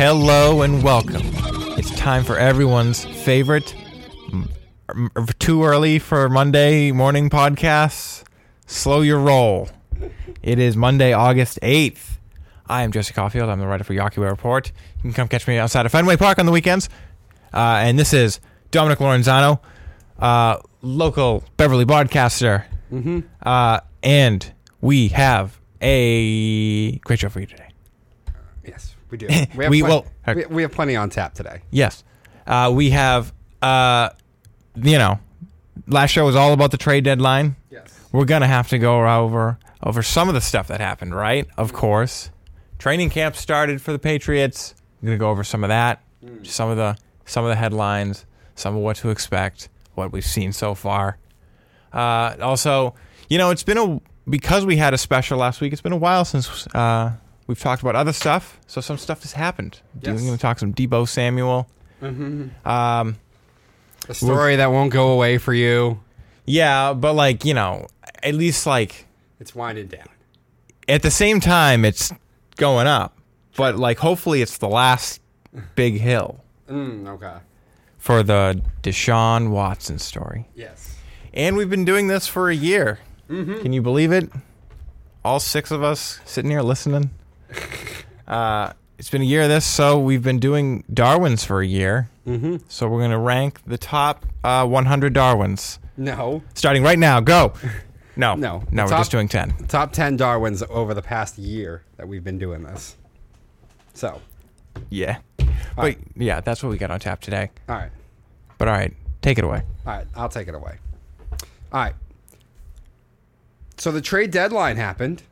Hello and welcome. It's time for everyone's favorite, too early for Monday morning podcasts. Slow your roll. It is Monday, August 8th. I am Jesse Caulfield. I'm the writer for Yakiwa Report. You can come catch me outside of Fenway Park on the weekends. Uh, and this is Dominic Lorenzano, uh, local Beverly broadcaster. Mm-hmm. Uh, and we have a great show for you today. Yes, we do. We have, We plen- will- we, we have plenty on tap today. Yes. Uh, we have, uh, you know, last show was all about the trade deadline. Yes. We're going to have to go over over some of the stuff that happened, right? Of course. Training camp started for the Patriots. We're going to go over some of that, some of the some of the headlines, some of what to expect, what we've seen so far. Uh, also, you know, it's been a because we had a special last week. It's been a while since uh, we've talked about other stuff, so some stuff has happened. Yes. We're going to talk some Deebo Samuel. Um, A story that won't go away for you. yeah, but like you know, at least like It's winding down. at the same time, it's going up. But like, hopefully, it's the last big hill Mm, okay. for the Deshaun Watson story. Yes. And we've been doing this for a year. Can you believe it? All six of us sitting here listening. Uh, it's been a year of this, so we've been doing Darwins for a year. Mm-hmm. So we're going to rank the top uh, 100 Darwins. No. Starting right now. Go. No. No. No, we're just doing 10. Top 10 Darwins over the past year that we've been doing this. So, Yeah. But right. yeah, that's what we got on tap today. all right. But all right, take it away. All right. I'll take it away. All right. So the trade deadline happened.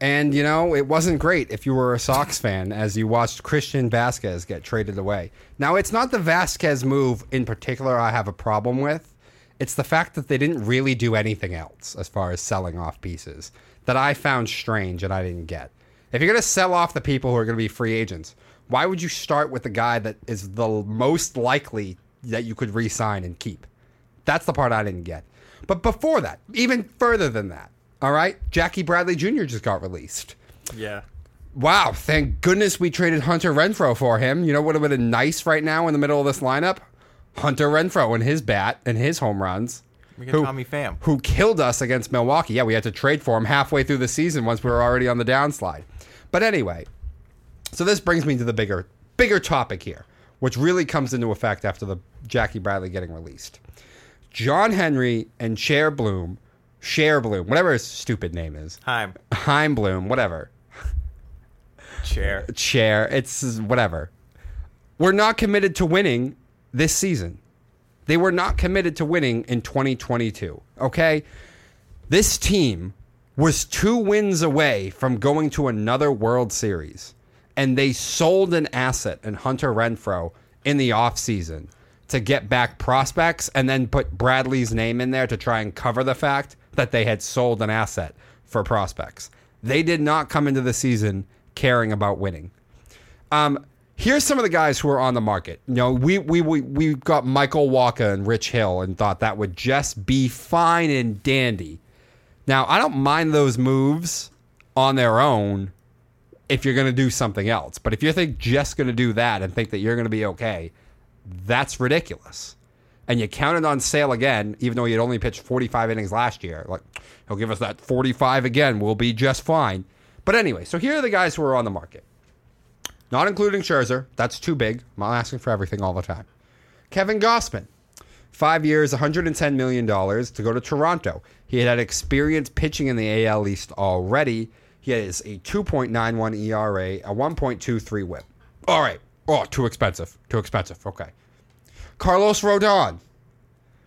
And, you know, it wasn't great if you were a Sox fan as you watched Christian Vázquez get traded away. Now, it's not the Vázquez move in particular I have a problem with. It's the fact that they didn't really do anything else as far as selling off pieces that I found strange and I didn't get. If you're going to sell off the people who are going to be free agents, why would you start with the guy that is the most likely that you could re sign and keep? That's the part I didn't get. But before that, even further than that, all right, Jackie Bradley Jr. just got released. Yeah. Wow, thank goodness we traded Hunter Renfroe for him. You know what would have been nice right now in the middle of this lineup? Hunter Renfroe and his bat and his home runs. We get Who- Tommy Pham. Who killed us against Milwaukee. Yeah, we had to trade for him halfway through the season once we were already on the downslide. But anyway, so this brings me to the bigger bigger topic here, which really comes into effect after the Jackie Bradley getting released. John Henry and Cher Bloom, Cher Bloom, whatever his stupid name is. Hi. Chaim Bloom, whatever. Chair. Chair, it's whatever. We're not committed to winning this season. They were not committed to winning in 2022. Okay? This team was two wins away from going to another World Series, and they sold an asset in Hunter Renfroe in the offseason to get back prospects and then put Bradley's name in there to try and cover the fact that they had sold an asset for prospects. They did not come into the season caring about winning. Um, here's some of the guys who are on the market. You know, we we we we got Michael Wacha and Rich Hill and thought that would just be fine and dandy. Now, I don't mind those moves on their own if you're going to do something else. But if you think just going to do that and think that you're going to be okay, that's ridiculous. And you counted on Sale again, even though he had only pitched 45 innings last year. Like, he'll give us that 45 again. We'll be just fine. But anyway, so here are the guys who are on the market. Not including Scherzer. That's too big. I'm not asking for everything all the time. Kevin Gausman. Five years, $110 million to go to Toronto. He had had experience pitching in the AL East already. He has a 2.91 ERA, a 1.23 whip. All right. Oh, too expensive. Too expensive. Okay. Carlos Rodon.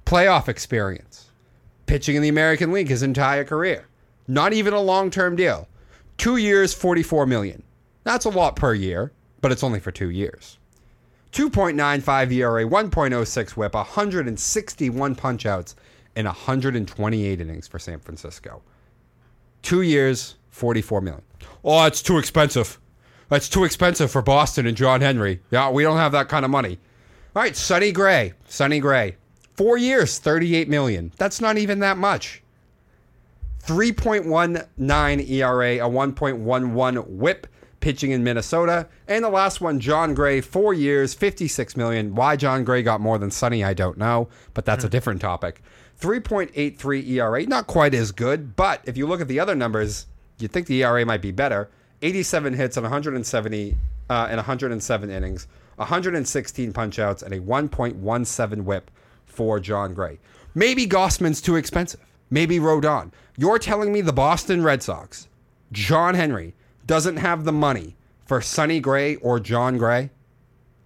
Playoff experience. Pitching in the American League his entire career. Not even a long-term deal. Two years, 44 million. That's a lot per year, but it's only for two years. 2.95 ERA, 1.06 whip, 161 punchouts, and 128 innings for San Francisco. Two years, 44 million. Oh, it's too expensive. That's too expensive for Boston and John Henry. Yeah, we don't have that kind of money. All right, Sonny Gray. Sonny Gray. Four years, 38 million. That's not even that much. 3.19 ERA, a 1.11 whip, pitching in Minnesota. And the last one, Jon Gray, four years, 56 million. Why Jon Gray got more than Sonny, I don't know, but that's a different topic. 3.83 ERA, not quite as good, but if you look at the other numbers, you'd think the ERA might be better. 87 hits and 170 uh, and 107 innings, 116 punchouts, and a 1.17 whip for Jon Gray. Maybe Gausman's too expensive. Maybe Rodon. You're telling me the Boston Red Sox, John Henry, doesn't have the money for Sonny Gray or Jon Gray?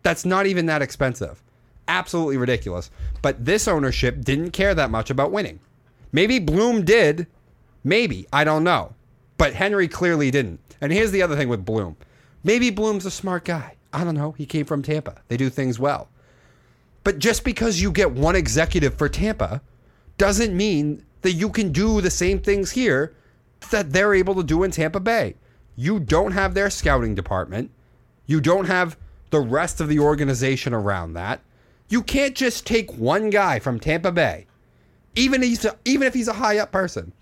That's not even that expensive. Absolutely ridiculous. But this ownership didn't care that much about winning. Maybe Bloom did. Maybe. I don't know. But Henry clearly didn't. And here's the other thing with Bloom. Maybe Bloom's a smart guy. I don't know. He came from Tampa. They do things well. But just because you get one executive for Tampa doesn't mean that you can do the same things here that they're able to do in Tampa Bay. You don't have their scouting department. You don't have the rest of the organization around that. You can't just take one guy from Tampa Bay, even if he's a, even if he's a high up person,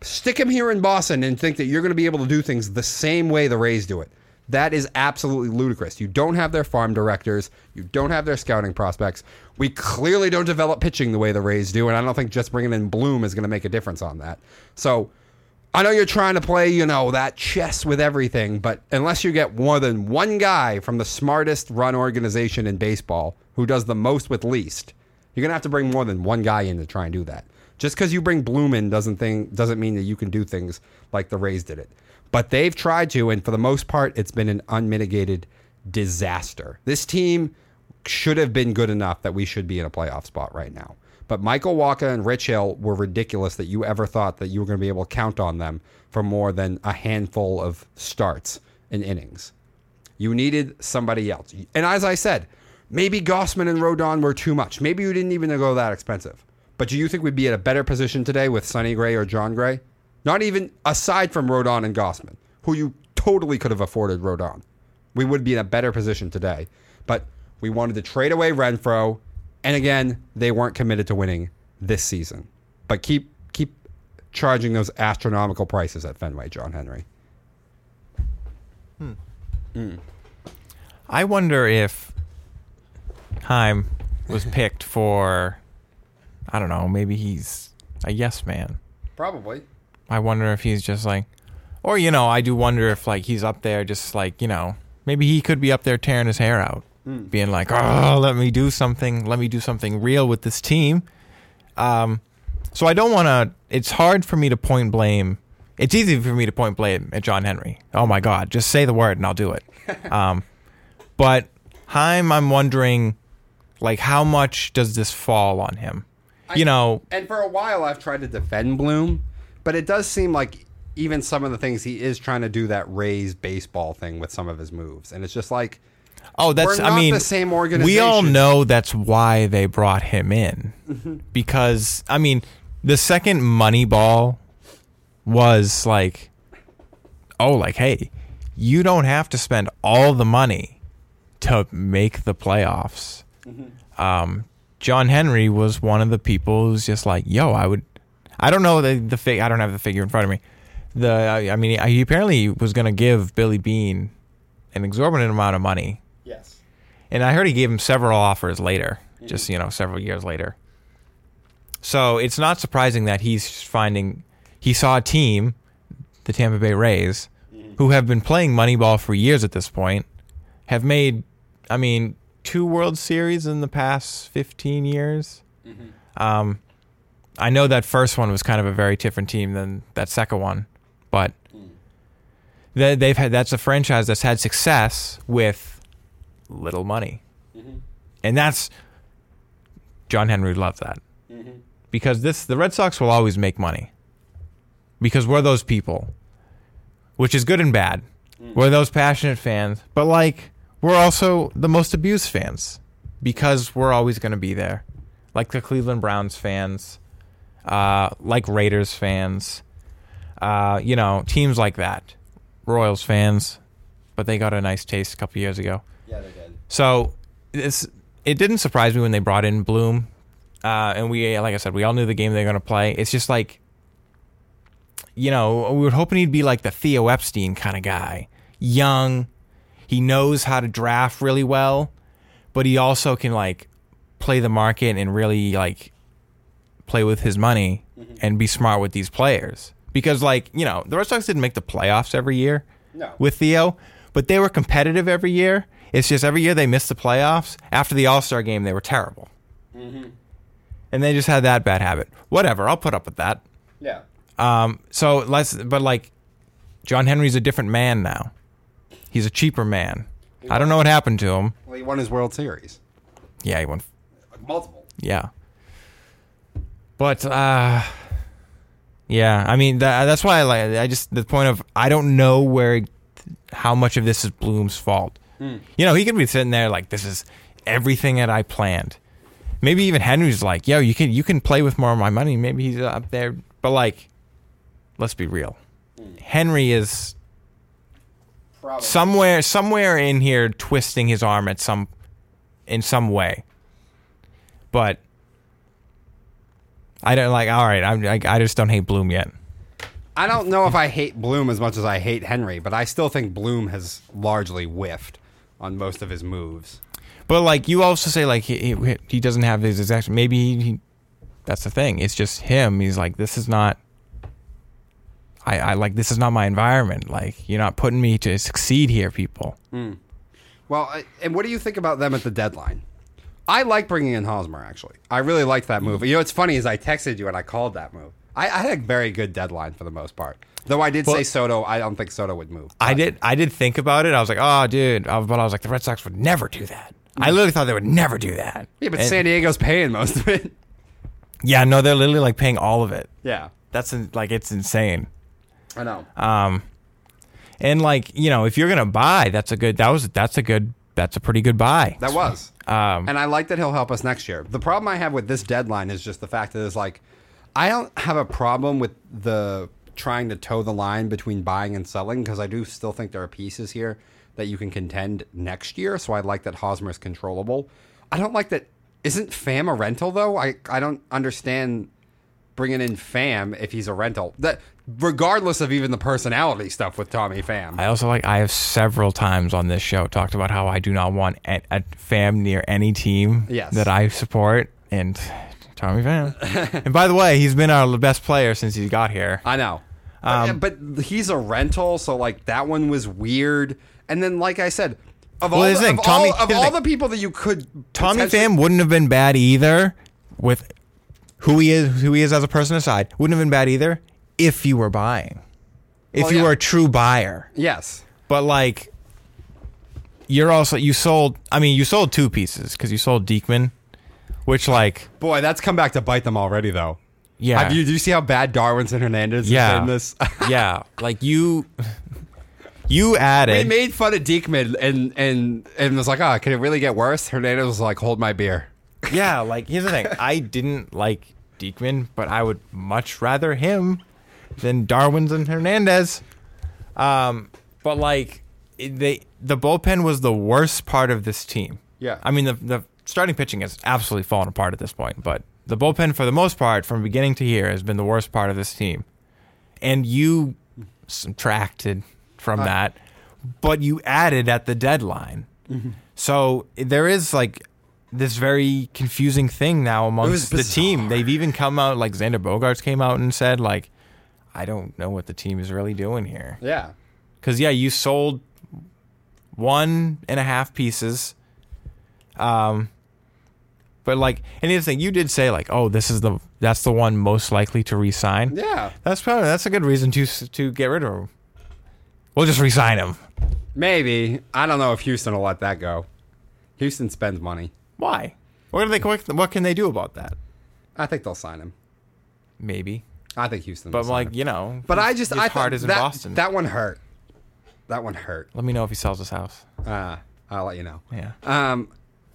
stick him here in Boston and think that you're going to be able to do things the same way the Rays do it. That is absolutely ludicrous. You don't have their farm directors. You don't have their scouting prospects. We clearly don't develop pitching the way the Rays do, and I don't think just bringing in Bloom is going to make a difference on that. So I know you're trying to play, you know, that chess with everything, but unless you get more than one guy from the smartest run organization in baseball who does the most with least, you're going to have to bring more than one guy in to try and do that. Just because you bring Bloom in doesn't think doesn't mean that you can do things like the Rays did it. But they've tried to, and for the most part, it's been an unmitigated disaster. This team should have been good enough that we should be in a playoff spot right now. But Michael Wacha and Rich Hill were ridiculous that you ever thought that you were going to be able to count on them for more than a handful of starts and innings. You needed somebody else. And as I said, maybe Gausman and Rodon were too much. Maybe you didn't even go that expensive. But do you think we'd be in a better position today with Sonny Gray or Jon Gray? Not even aside from Rodon and Gausman, who you totally could have afforded Rodon. We would be in a better position today. But we wanted to trade away Renfroe, and again, they weren't committed to winning this season. But keep keep charging those astronomical prices at Fenway, John Henry. Hmm. I wonder if Chaim was picked for, I don't know, maybe he's a yes man. Probably. I wonder if he's just like, or, you know, I do wonder if, like, he's up there just like, you know, maybe he could be up there tearing his hair out, being like, oh, let me do something, let me do something real with this team. Um, so I don't want to, it's hard for me to point blame. It's easy for me to point blame at John Henry. Oh my God, just say the word and I'll do it. um, but Chaim, I'm wondering, like, how much does this fall on him? You know, And for a while, I've tried to defend Bloom, but it does seem like even some of the things he is trying to do that Rays baseball thing with some of his moves, and it's just like Oh, that's. I mean, the same organization. We all know that's why they brought him in, Mm-hmm. because I mean, the second Moneyball was like, oh, like, hey, you don't have to spend all the money to make the playoffs. Mm-hmm. Um, John Henry was one of the people who's just like, yo, I would. I don't know the the fig. I don't have the figure in front of me. The I I mean, he apparently was going to give Billy Beane an exorbitant amount of money yes, and I heard he gave him several offers later, mm-hmm. just you know, several years later. So it's not surprising that he's finding he saw a team, the Tampa Bay Rays, mm-hmm. who have been playing Moneyball for years at this point, have made, I mean, two World Series in the past fifteen years. Mm-hmm. Um, I know that first one was kind of a very different team than that second one, but mm. they, they've had that's a franchise that's had success with little money, mm-hmm. and that's John Henry loves that. Mm-hmm. Because this the Red Sox will always make money. Because we're those people, which is good and bad. Mm. We're those passionate fans, but like we're also the most abused fans. Because we're always going to be there, like the Cleveland Browns fans, uh, like Raiders fans, uh, you know, teams like that, Royals fans, but they got a nice taste a couple years ago. yeah, they did. So it's it didn't surprise me when they brought in Bloom, uh, and we like I said, we all knew the game they were going to play. It's just like, you know, we were hoping he'd be like the Theo Epstein kind of guy. young. He knows how to draft really well, but he also can like play the market and really like play with his money and be smart with these players. Because like, you know, the Red Sox didn't make the playoffs every year No. with Theo, but they were competitive every year. It's just every year they missed the playoffs. After the All Star game, they were terrible. And they just had that bad habit. Whatever, I'll put up with that. Yeah. Um, so let's, but like, John Henry's a different man now. He's a cheaper man. I don't know what happened to him. Well, he won his World Series. Yeah, he won. Multiple. Yeah. But uh, yeah, I mean that, that's why I like. I just the point of I don't know where, how much of this is Bloom's fault. You know, he could be sitting there like this is everything that I planned. Maybe even Henry's like, yo, you can you can play with more of my money. Maybe he's up there, but like, let's be real. Henry is Probably. somewhere somewhere in here twisting his arm at some in some way but i don't like all right I'm, I, I just don't hate bloom yet. I don't know if I hate Bloom as much as I hate Henry, but I still think Bloom has largely whiffed on most of his moves. but like you also say like he, he, he doesn't have his exact maybe he, he that's the thing. It's just him. He's like this is not I, I like this is not my environment. Like you're not putting me to succeed here people. Hmm. Well, and what do you think about them at the deadline? I like bringing in Hosmer, actually. I really liked that move. You know, what's funny is I texted you and I called that move. I, I had a very good deadline for the most part. Though I did say Soto, I don't think Soto would move. I did. I did think about it. I was like, "Oh, dude," but I was like, "The Red Sox would never do that." I literally thought they would never do that. Yeah, but And- San Diego's paying most of it. Yeah, no, they're literally like paying all of it. Yeah, That's in, like it's insane. I know. Um, and like you know, if you're gonna buy, that's a good. That was that's a good. That's a pretty good buy. That was. Um, and I like that he'll help us next year. The problem I have with this deadline is just the fact that it's like, I don't have a problem with the trying to toe the line between buying and selling because I do still think there are pieces here that you can contend next year. So I like that Hosmer is controllable. I don't like that. Isn't Pham a rental though? I I don't understand bringing in Pham if he's a rental. That regardless of even the personality stuff with Tommy Pham. I also like. I have several times on this show talked about how I do not want a, a fam near any team Yes. that I support, and Tommy Pham. and by the way, he's been our best player since he got here. I know. Um, but, but he's a rental, so like that one was weird. And then, like I said, of all, Well, here's the, the thing, of Tommy- all, of all the people that you could Tommy potentially- Pham wouldn't have been bad either with who he is who he is as a person aside. Wouldn't have been bad either if you were buying. If Well, you yeah. were a true buyer. yes, But like you're also you sold I mean you sold two pieces cuz you sold Diekman which like boy, that's come back to bite them already, though. yeah. Have you? Do you see how bad Darwinzon Hernandez Yeah. in this? yeah, like you you added. They made fun of Diekman and and and was like, "Ah, can it really get worse?" Hernandez was like, "Hold my beer." Yeah, like here's the thing. I didn't like Diekman, but I would much rather him than Darwinzon Hernandez. Um, but like they, the bullpen was the worst part of this team. Yeah. I mean the the starting pitching has absolutely fallen apart at this point, but the bullpen for the most part, from beginning to here, has been the worst part of this team. And you subtracted from that, but you added at the deadline. So there is like this very confusing thing now amongst the team. They've even come out like Xander Bogaerts came out and said like, I don't know what the team is really doing here. Yeah, Because yeah, you sold one and a half pieces. Um, but like, and the other thing, you did say like, oh, this is the that's the one most likely to resign. yeah, That's probably that's a good reason to to get rid of him. We'll just resign him. maybe. I don't know if Houston will let that go. Houston spends money. Why? What are they? What, what can they do about that? I think they'll sign him. Maybe, I think Houston. but like you know, But I just his I heart is in that, Boston. That one hurt. That one hurt. Let me know if he sells his house. Uh, I'll let you know. Yeah. Um,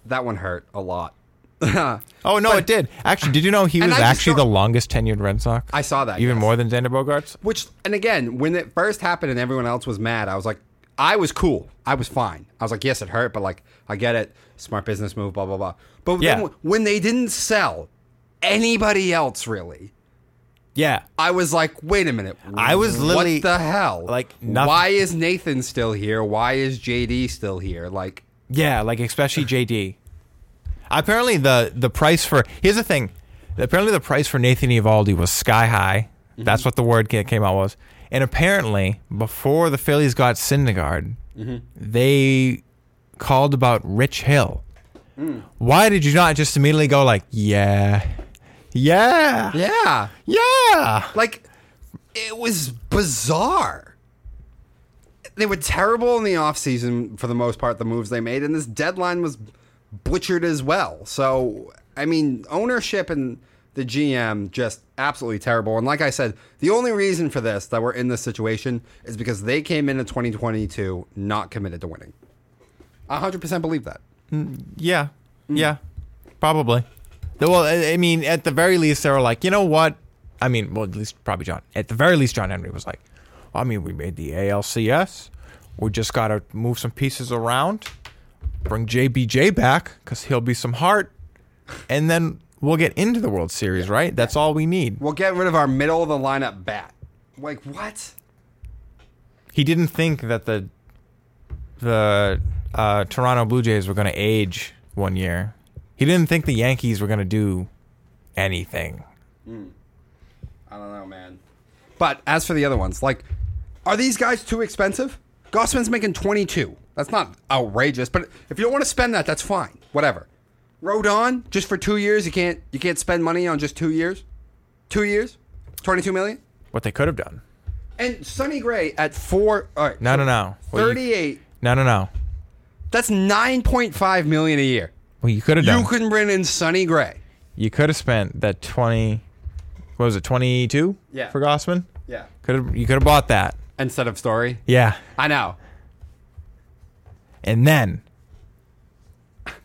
that one hurt a lot. Oh no, it did. Actually, did you know he was actually the longest tenured Red Sox? I saw that even yes. more than Xander Bogaerts. Which, and again, when it first happened and everyone else was mad, I was like, I was cool. I was fine. I was like, yes, it hurt, but like, I get it. Smart business move, blah, blah, blah. But Yeah. then when they didn't sell anybody else, really, Yeah. I was like, wait a minute. I was literally- what the hell? like, nothing- why is Nathan still here? Why is JD still here? Like, Yeah, like especially JD. Apparently the the price for here's the thing. Apparently the price for Nathan Eovaldi was sky high. Mm-hmm. That's what the word came out was. And apparently before the Phillies got Syndergaard, mm-hmm. they called about Rich Hill. Mm. Why did you not just immediately go like, yeah, yeah, yeah, yeah? like it was bizarre. They were terrible in the offseason for the most part, the moves they made, and this deadline was butchered as well. So, I mean, ownership and the GM just absolutely terrible. And like I said, the only reason for this that we're in this situation is because they came into 2022 not committed to winning. I 100% believe that. Mm, yeah, yeah, probably. Well, I mean, at the very least, they were like, you know what? I mean, well, at least probably John. At the very least, John Henry was like, I mean, we made the ALCS. We just got to move some pieces around, bring JBJ back because he'll be some heart, and then we'll get into the World Series, right? That's all we need. We'll get rid of our middle of the lineup bat. Like, what? He didn't think that the the uh, Toronto Blue Jays were going to age one year. He didn't think the Yankees were going to do anything. Hmm. I don't know, man. But as for the other ones, like, are these guys too expensive? Gausman's making 22. That's not outrageous, but if you don't want to spend that, that's fine. Whatever. Rodon, just for two years, you can't you can't spend money on just two years. Two years, 22 million. What they could have done. And Sonny Gray at four. All right, No, no, no. What you- 38. No, no, no. That's 9.5 million a year. Well, you could have done. You couldn't bring in Sonny Gray. You could have spent that twenty. What was it? Twenty two. Yeah. For Gausman. Yeah. Could have. You could have bought that. Instead of Story. Yeah. I know. And then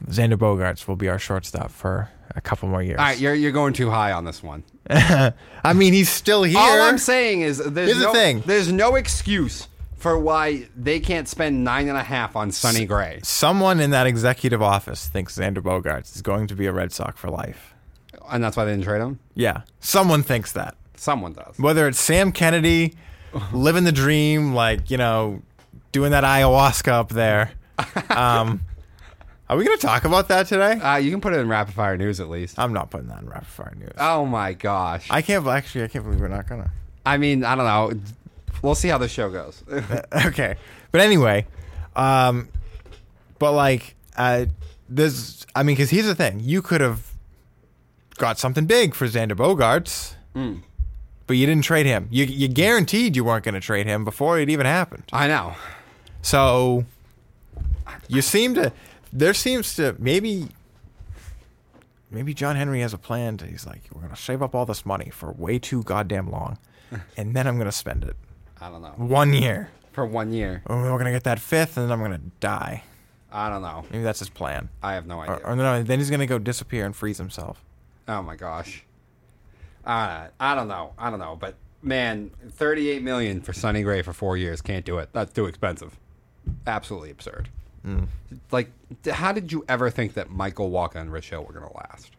Xander Bogaerts will be our shortstop for a couple more years. All right, you're you're going too high on this one. I mean, he's still here. All I'm saying is there's Here's the thing. there's no excuse for why they can't spend nine and a half on Sonny Gray. Someone in that executive office thinks Xander Bogaerts is going to be a Red Sox for life. And that's why they didn't trade him? Yeah. Someone thinks that. Someone does. Whether it's Sam Kennedy living the dream, like, you know, doing that ayahuasca up there. Um, are we going to talk about that today? Uh, you can put it in rapid fire news at least. I'm not putting that in rapid fire news. Oh my gosh. I, I can't actually. I can't believe we're not gonna. I mean, I don't know. We'll see how the show goes. okay, but anyway, um, but like, uh, this. I mean, because here's the thing: you could have got something big for Xander Bogaerts, but you didn't trade him. You you guaranteed you weren't going to trade him before it even happened. I know. So you seem to. There seems to maybe. Maybe John Henry has a plan. To, he's like, we're going to save up all this money for way too goddamn long, and then I'm going to spend it I don't know. one year. For one year. Oh, we're going to get that fifth, and then I'm going to die. I don't know. Maybe that's his plan. I have no idea. or no, then he's going to go disappear and freeze himself. Oh my gosh. Uh, I don't know. I don't know. But man, 38 million for Sonny Gray for four years can't do it. That's too expensive. Absolutely absurd. Like, how did you ever think that Michael Wacha and Rich Hill were going to last?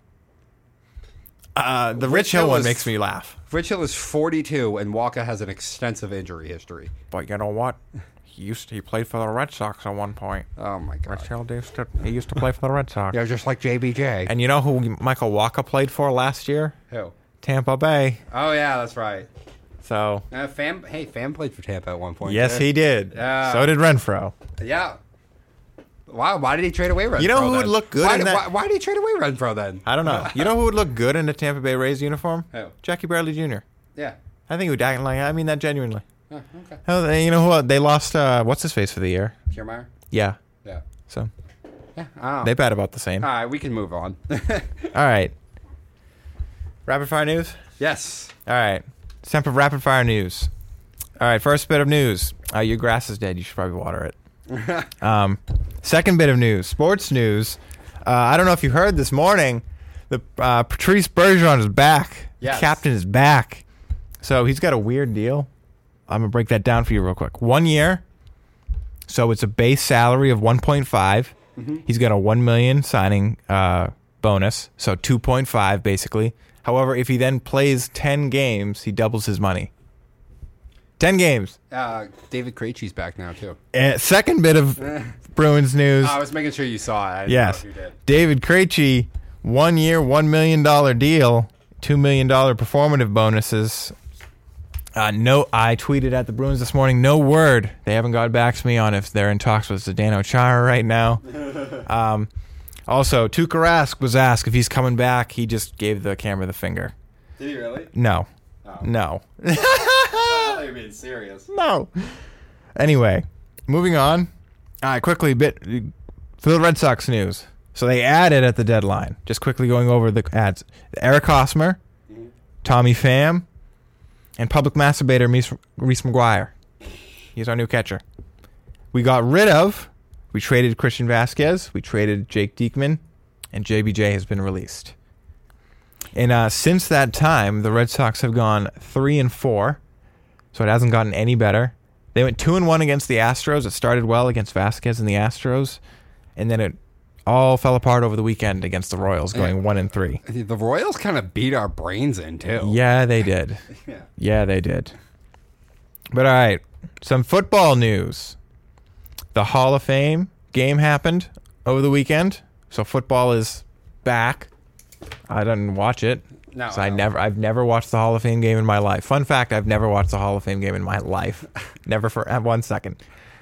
Uh, the Rich Rich Hill Hill one is- makes me laugh. Rich Hill is 42, and Wacha has an extensive injury history. But you know what? He used to, he played for the Red Sox at one point. Oh my god. Rich Hill used to he used to play for the Red Sox. Yeah, just like JBJ. And you know who Michael Wacha played for last year? Who? Tampa Bay. Oh yeah, that's right. So Uh, Pham, hey, Pham played for Tampa at one point. yes, too. he did. Yeah. So did Renfroe. Yeah. Why? Why did he trade away Renfroe? You know who would look good Why, in did- that- Why, why did he trade away Renfroe then? I don't know. You know who would look good in a Tampa Bay Rays uniform? Who? Jackie Bradley Jr. Yeah. I think he would act like. I mean that genuinely. Oh, okay. Oh, you know who? They lost. Uh, what's his face for the year? Kiermaier? Yeah. Yeah. So Yeah. They bet about the same. All right, we can move on. All right. Rapid fire news. yes. All right. It's time for rapid fire news. All right. First bit of news. Uh, your grass is dead. You should probably water it. um, second bit of news. Sports news. Uh, I don't know if you heard this morning. The uh, Patrice Bergeron is back. Yes. Captain is back. So he's got a weird deal. I'm gonna break that down for you real quick. One year. So it's a base salary of 1.5. He's got a 1 million signing uh, bonus. So 2.5 basically However, if he then plays 10 games, he doubles his money. 10 games. Uh, David Krejci's back now too. Uh, second bit of Bruins news. I was making sure you saw it. I Yes. know if you did. David Krejci, one year, $1 million deal, $2 million performative bonuses. Uh, no, I tweeted at the Bruins this morning. No word. They haven't got back to me on if they're in talks with Zdeno Chara right now. um, also, Tuukka Rask was asked if he's coming back. He just gave the camera the finger. Did he really? No, Oh. no, thought you were being serious. no. Anyway, moving on. Right, quickly, bit for the Red Sox news. So they added at the deadline. Just quickly going over the ads: Eric Hosmer, Tommy Pham, and public masturbator Reese, Reese McGuire. He's our new catcher. We got rid of. We traded Christian Vázquez. We traded Jake Diekman, and JBJ has been released. And uh, since that time, the Red Sox have gone three and four, so it hasn't gotten any better. They went two and one against the Astros. It started well against Vázquez and the Astros, and then it all fell apart over the weekend against the Royals, going one and three. The Royals kind of beat our brains in too. Yeah, they did. Yeah. Yeah, they did. But all right, some football news. The Hall of Fame game happened over the weekend, so football is back. I didn't watch it. No, I no. never, I've never watched the Hall of Fame game in my life. Fun fact: I've never watched the Hall of Fame game in my life, never for uh, one second.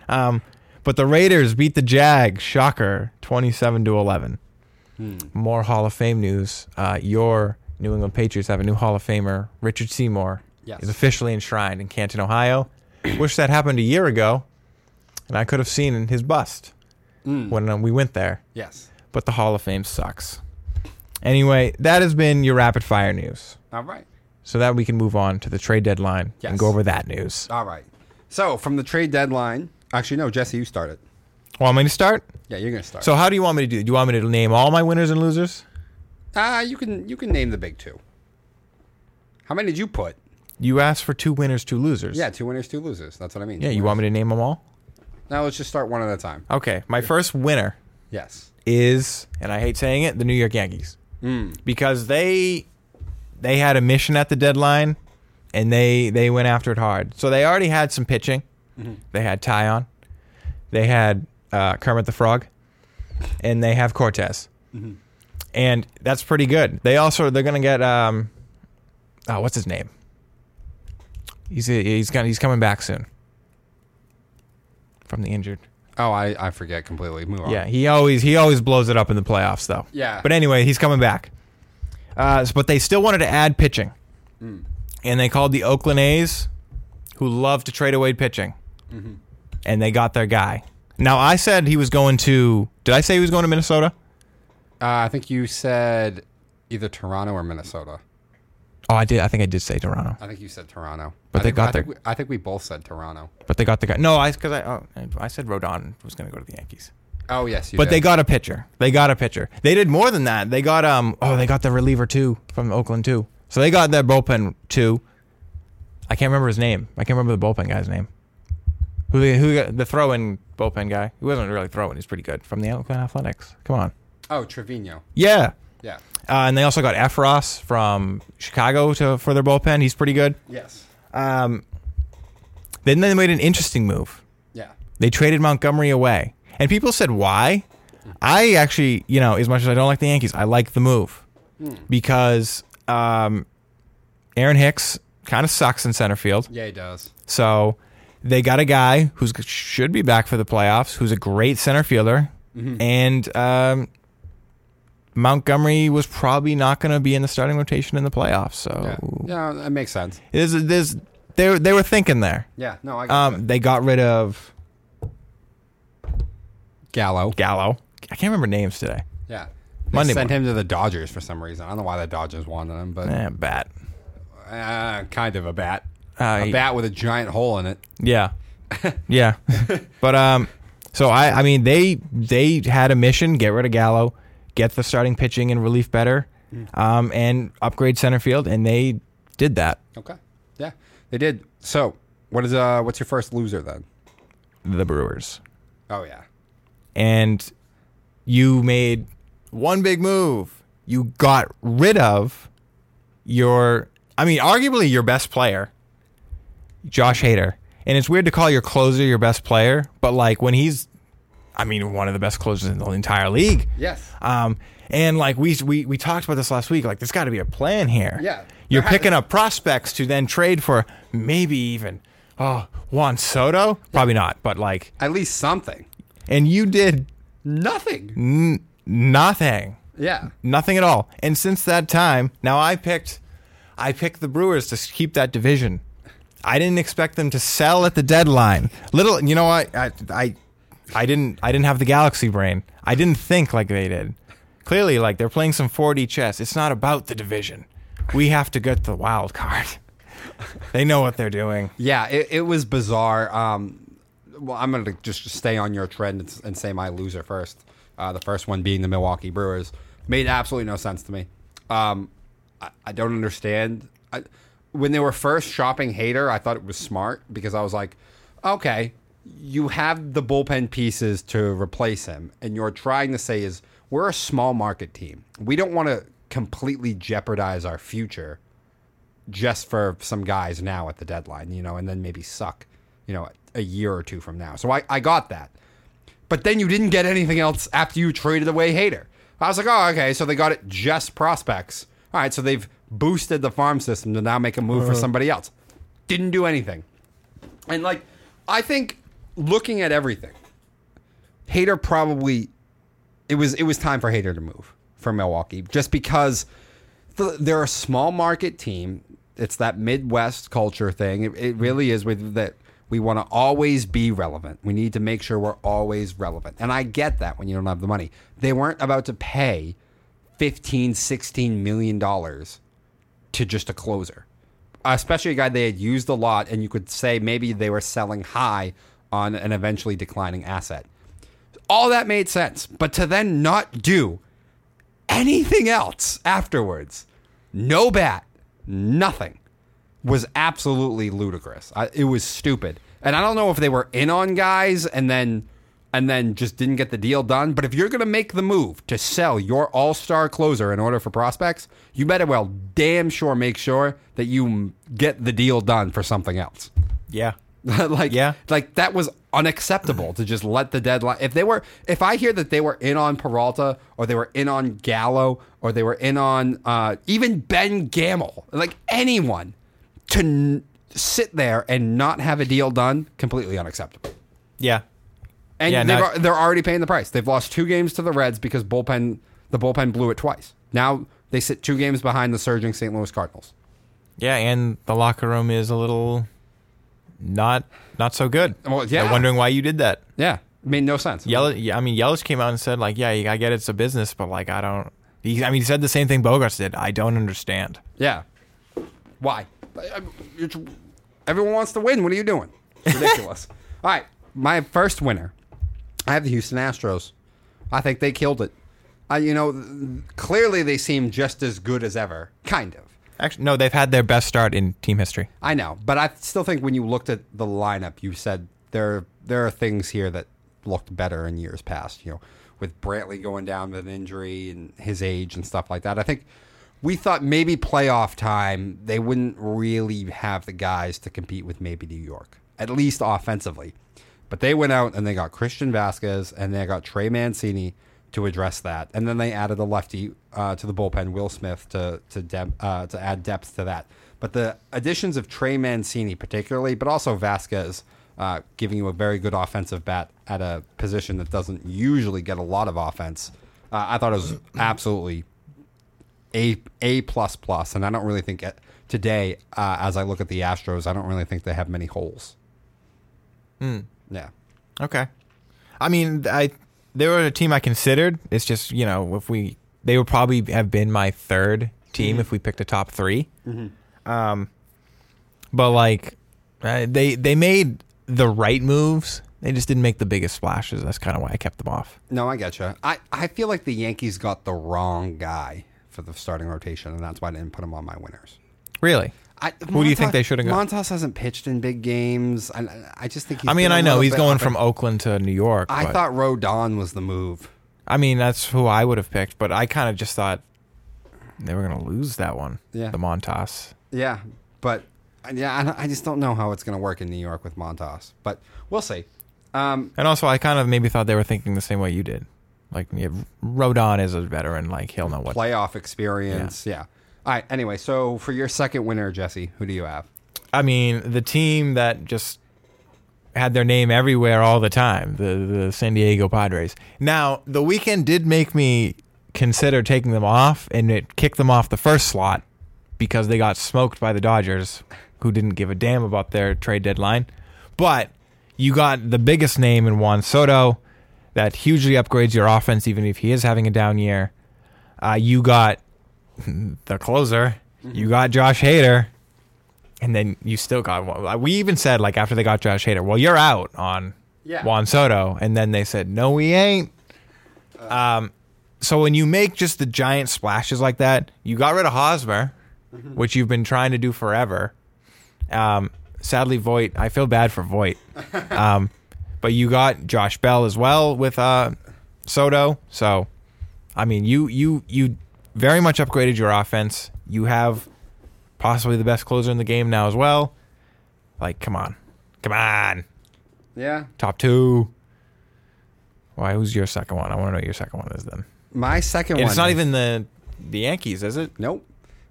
Um, but the Raiders beat the Jags, shocker, twenty-seven to eleven. Hmm. More Hall of Fame news. Uh, your New England Patriots have a new Hall of Famer, Richard Seymour. Yes. is officially enshrined in Canton, Ohio. Wish that happened a year ago, and I could have seen his bust Mm. when uh, we went there. Yes. But the Hall of Fame sucks. Anyway, that has been your rapid fire news. All right. So that we can move on to the trade deadline Yes. and go over that news. All right. So from the trade deadline, actually no, Jesse, you started. Want me to start? Yeah, you're gonna start. So how do you want me to do? it? Do you want me to name all my winners and losers? ah, you can you can name the big two. How many did you put? You asked for two winners, two losers. Yeah, two winners, two losers. That's what I mean. Yeah, you want me to name them all? Now let's just start one at a time. Okay. My first winner Yes. is, and I hate saying it, the New York Yankees. Mm. because they they had a mission at the deadline and they they went after it hard. So they already had some pitching. They had Taillon, they had uh, Kermit the Frog, and they have Cortes, and that's pretty good. They also they're gonna get um, oh, what's his name? He's he's got he's coming back soon from the injured. Oh, I, I forget completely. Move on. Yeah, he always he always blows it up in the playoffs though. Yeah. But anyway, he's coming back. Uh, but they still wanted to add pitching, and they called the Oakland A's, who love to trade away pitching, and they got their guy. Now I said he was going to. Did I say he was going to Minnesota? Uh, I think you said either Toronto or Minnesota. Oh, I did. I think I did say Toronto, I think you said Toronto. But I they think, got I their- think, we, I think we both said Toronto. but they got the guy. No, I because I oh, I said Rodon was going to go to the Yankees. Oh yes, you But did. they got a pitcher. They got a pitcher. They did more than that. They got um oh they got the reliever too from Oakland too. So they got their bullpen too. I can't remember his name. I can't remember the bullpen guy's name. Who the who got the throw-in bullpen guy? He wasn't really throwing. He's pretty good from the Oakland Athletics. Come on. Oh, Trivino. Yeah. Yeah. Uh, and they also got Effross from Chicago to for their bullpen. He's pretty good. Yes. Um, then they made an interesting move. Yeah. They traded Montgomery away. And people said, why? I actually, you know, as much as I don't like the Yankees, I like the move because um, Aaron Hicks kind of sucks in center field. Yeah, he does. So they got a guy who should be back for the playoffs, who's a great center fielder. And um, Montgomery was probably not going to be in the starting rotation in the playoffs. So Yeah. Yeah, that makes sense. there's, there's, they, they were thinking there. Yeah. No, I got Um, they got rid of Gallo. Gallo. I can't remember names today. Yeah. They Monday sent him to the Dodgers for some reason. I don't know why the Dodgers wanted him, but Eh, bat. uh, kind of a bat. Uh, A bat with a giant hole in it. Yeah, yeah. but um, so I, I mean, they they had a mission: get rid of Gallo, get the starting pitching and relief better, um, and upgrade center field, and they did that. Okay. Yeah, they did. So, what is uh, what's your first loser then? The Brewers, Oh yeah. and you made one big move. You got rid of your, I mean, arguably your best player, Josh Hader. And it's weird to call your closer your best player, but like when he's, I mean, one of the best closers in the entire league. Yes. Um, and like we we we talked about this last week. Like there's got to be a plan here. Yeah. You're picking up prospects to then trade for maybe even oh Juan Soto. Probably not, but like, At least something. and you did Nothing. nothing, Yeah. nothing at all. And since that time, now I picked, I picked the Brewers to keep that division. I didn't expect them to sell at the deadline. Little, you know what? I, I, I didn't, I didn't have the galaxy brain. I didn't think like they did. Clearly, like they're playing some 4D chess. It's not about the division. We have to get the wild card. they know what they're doing. Yeah, it, it was bizarre. Um, well, I'm going to just stay on your trend and, and say my loser first. Uh, the first one being the Milwaukee Brewers made absolutely no sense to me. Um, I, I don't understand. I, when they were first shopping Hader, I thought it was smart because I was like, okay, you have the bullpen pieces to replace him, and you're trying to say is we're a small market team. We don't want to completely jeopardize our future just for some guys now at the deadline, you know, and then maybe suck, you know, a year or two from now. So I, I got that. But then you didn't get anything else after you traded away Hader. I was like, oh, okay, so they got it just prospects. All right, so they've boosted the farm system to now make a move for uh-huh. somebody else. Didn't do anything. And like, I think looking at everything, Hader probably it was it was time for Hader to move from Milwaukee just because the, they're a small market team. It's that Midwest culture thing. It, it really is with that we want to always be relevant. We need to make sure we're always relevant. And I get that when you don't have the money. They weren't about to pay 15, 16 million dollars to just a closer. Especially a guy they had used a lot and you could say maybe they were selling high on an eventually declining asset. All that made sense, but to then not do anything else afterwards, no bat, nothing, was absolutely ludicrous. I, it was stupid, and I don't know if they were in on guys and then and then just didn't get the deal done. But if you're going to make the move to sell your all star closer in order for prospects, you better well damn sure make sure that you get the deal done for something else. Yeah. like Yeah. like that was unacceptable to just let the deadline if they were if i hear that they were in on peralta or they were in on gallo or they were in on uh, even ben Gamel like anyone to n- sit there and not have a deal done completely unacceptable. Yeah. and Yeah, they've, now- al- they're already paying the price. They've lost two games to the reds because bullpen the bullpen blew it twice. Now they sit two games behind the surging st louis cardinals. Yeah, and the locker room is a little not not so good. Well, yeah. They're wondering why you did that. yeah made no sense Yelich, yeah, I mean, Yelich came out and said like, "Yeah, I get it's a business, but like, I don't." He, I mean, he said the same thing Bogaerts did. I don't understand. Yeah. Why? I- I- it's- Everyone wants to win. What are you doing? It's ridiculous. All right. My first winner. I have the Houston Astros. I think they killed it. Uh, you know, clearly they seem just as good as ever. Kind of. Actually, no, they've had their best start in team history. I know, but I still think when you looked at the lineup, you said there there are things here that looked better in years past. You know, with Brantley going down with an injury and his age and stuff like that. I think we thought maybe playoff time they wouldn't really have the guys to compete with maybe New York, at least offensively. But they went out and they got Christian Vázquez and they got Trey Mancini to address that, and then they added a lefty uh, to the bullpen, Will Smith, to to dep- uh, to add depth to that. But the additions of Trey Mancini, particularly, but also Vázquez, uh, giving you a very good offensive bat at a position that doesn't usually get a lot of offense. Uh, I thought it was absolutely a a plus plus and I don't really think it, today, uh, as I look at the Astros, I don't really think they have many holes. Yeah. Okay. I mean, I they were a team I considered. It's just you know if we they would probably have been my third team if we picked a top 3 Um, but like uh, they they made the right moves. They just didn't make the biggest splashes. That's kind of why I kept them off. No, I get you. I, I feel like the Yankees got the wrong guy for the starting rotation, and that's why I didn't put him on my winners. Really? I, Who do you think they should have? Montas hasn't pitched in big games. I, I just think. He's I mean, I know he's going from Oakland to New York. I but- thought Rodon was the move. I mean, that's who I would have picked, but I kind of just thought they were gonna lose that one. Yeah. the Montas. Yeah, but yeah, I, I just don't know how it's going to work in New York with Montas, but we'll see. Um, And also, I kind of maybe thought they were thinking the same way you did. Like, yeah, Rodon is a veteran. Like, he'll know what. playoff experience, yeah. All right. Anyway, so for your second winner, Jesse, who do you have? I mean, the team that just had their name everywhere all the time, the the San Diego Padres. Now, the weekend did make me consider taking them off, and it kicked them off the first slot because they got smoked by the Dodgers, who didn't give a damn about their trade deadline. But you got the biggest name in Juan Soto that hugely upgrades your offense, even if he is having a down year. Uh, you got the closer. You got Josh Hader. And then you still got. We even said like after they got Josh Hader, well, you're out on Yeah. Juan Soto, and then they said, no, we ain't. Um, so when you make just the giant splashes like that, you got rid of Hosmer, which you've been trying to do forever. Um, sadly, Voit. I feel bad for Voit. Um, but you got Josh Bell as well with uh, Soto. So, I mean, you you you very much upgraded your offense. You have possibly the best closer in the game now as well. Like, come on, come on, Yeah. top two. Why? Who's your second one? I want to know what your second one is. Then My second And one. it's not is- even the the Yankees, is it? Nope.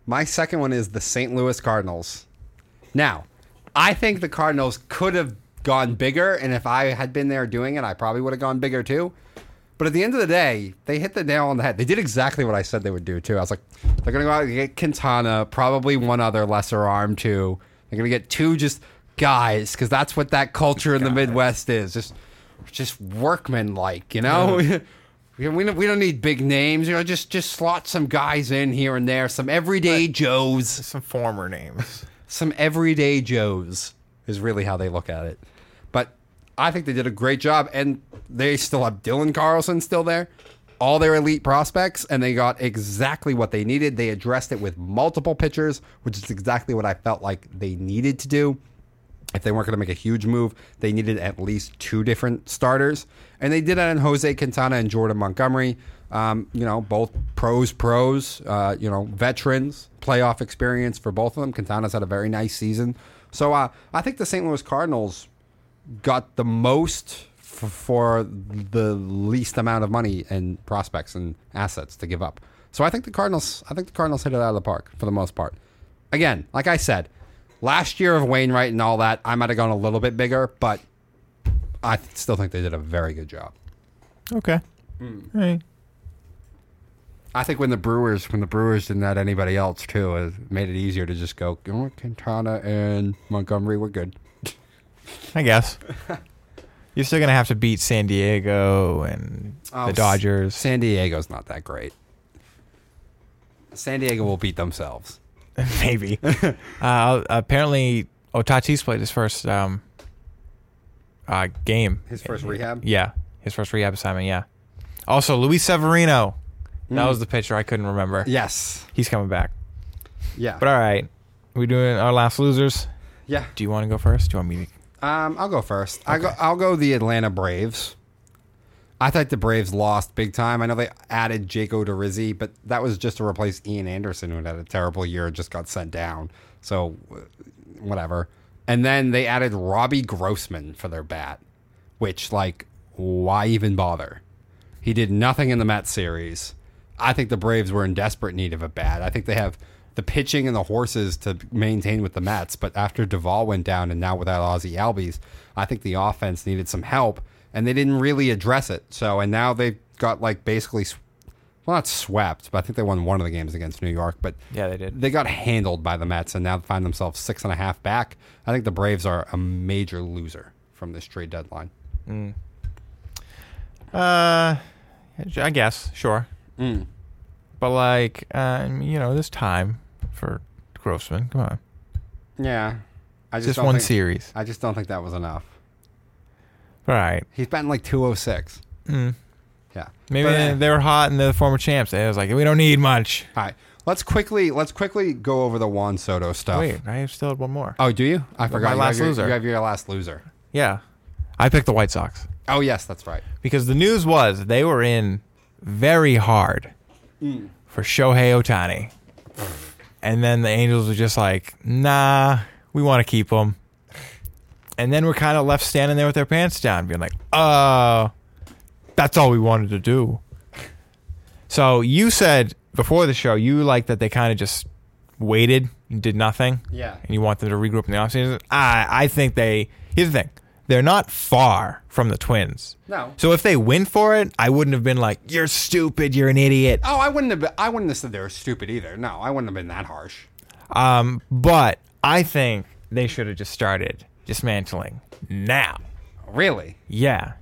My second one is the St. Louis Cardinals. Now, I think the Cardinals could have gone bigger, and if I had been there doing it, I probably would have gone bigger too. But at the end of the day, they hit the nail on the head. They did exactly what I said they would do too. I was like, they're going to go out and get Quintana, probably one other lesser arm too. They're going to get two just guys because that's what that culture in the Midwest is. Just, just workman like, you know. We we don't, we don't need big names, you know. Just just slot some guys in here and there, some everyday Joes, Some former names. some everyday Joes is really how they look at it. But I think they did a great job, and they still have Dylan Carlson still there, all their elite prospects, and they got exactly what they needed. They addressed it with multiple pitchers, which is exactly what I felt like they needed to do. If they weren't going to make a huge move, they needed at least two different starters, and they did that in Jose Quintana and Jordan Montgomery. Um, you know, both pros, pros. Uh, you know, veterans, playoff experience for both of them. Quintana's had a very nice season, so uh, I think the St. Louis Cardinals got the most f- for the least amount of money and prospects and assets to give up. So I think the Cardinals. I think the Cardinals hit it out of the park for the most part. Again, like I said, last year of Wainwright and all that, I might have gone a little bit bigger, but I th- still think they did a very good job. Okay. Hmm. All right. I think when the Brewers, when the Brewers didn't add anybody else too, it made it easier to just go, you know what, Quintana and Montgomery, we're good. I guess. You're still gonna have to beat San Diego and Oh, the Dodgers. San Diego's not that great. San Diego will beat themselves. Maybe. uh, apparently, Otatis played his first um, uh, game. His first rehab? Yeah, his first rehab assignment. Yeah. Also, Luis Severino. That Mm. was the pitcher I couldn't remember. Yes. He's coming back. Yeah. But all right, we doing our last losers. yeah. Do you want to go first? Do you want me to? Um, I'll go first. I go. I'll go the Atlanta Braves. I thought the Braves lost big time. I know they added Jake Odorizzi, but that was just to replace Ian Anderson, who had a terrible year and just got sent down. So, uh, whatever. And then they added Robbie Grossman for their bat, which, like, why even bother? He did nothing in the Mets series. I think the Braves were in desperate need of a bat. I think they have the pitching and the horses to maintain with the Mets, but after Duvall went down and now without Ozzy Albies, I think the offense needed some help, and they didn't really address it. So, and now they've got like basically, well, not swept, but I think they won one of the games against New York, but Yeah, they did. they got handled by the Mets and now find themselves six and a half back. I think the Braves are a major loser from this trade deadline. Uh, I guess sure. Mm. But like, um, you know, there's time for Grossman. Come on, Yeah, I just just one think, series. I just don't think that was enough. All right. He's batting like two oh six. Mm. Yeah, Maybe But, they, they were hot and they're the former champs. It was like, we don't need much. All right, let's quickly let's quickly go over the Juan Soto stuff. Wait, I still had one more. Oh, do you? I forgot. my you last your, loser. You have your last loser. Yeah, I picked the White Sox Oh yes, that's right. because the news was they were in very hard Mm. for Shohei Ohtani. And then the Angels were just like, "Nah, we want to keep them. And then we're kind of left standing there with our pants down, being like, "Uh, that's all we wanted to do." So you said before the show you like that they kind of just waited and did nothing, Yeah. and you want them to regroup in the offseason. I I think they here's the thing. They're not far from the Twins. No. So if they win for it, I wouldn't have been like, "You're stupid, you're an idiot." Oh, I wouldn't have. Been, I wouldn't have said they were stupid either. No, I wouldn't have been that harsh. Um, but I think they should have just started dismantling now. Really? Yeah,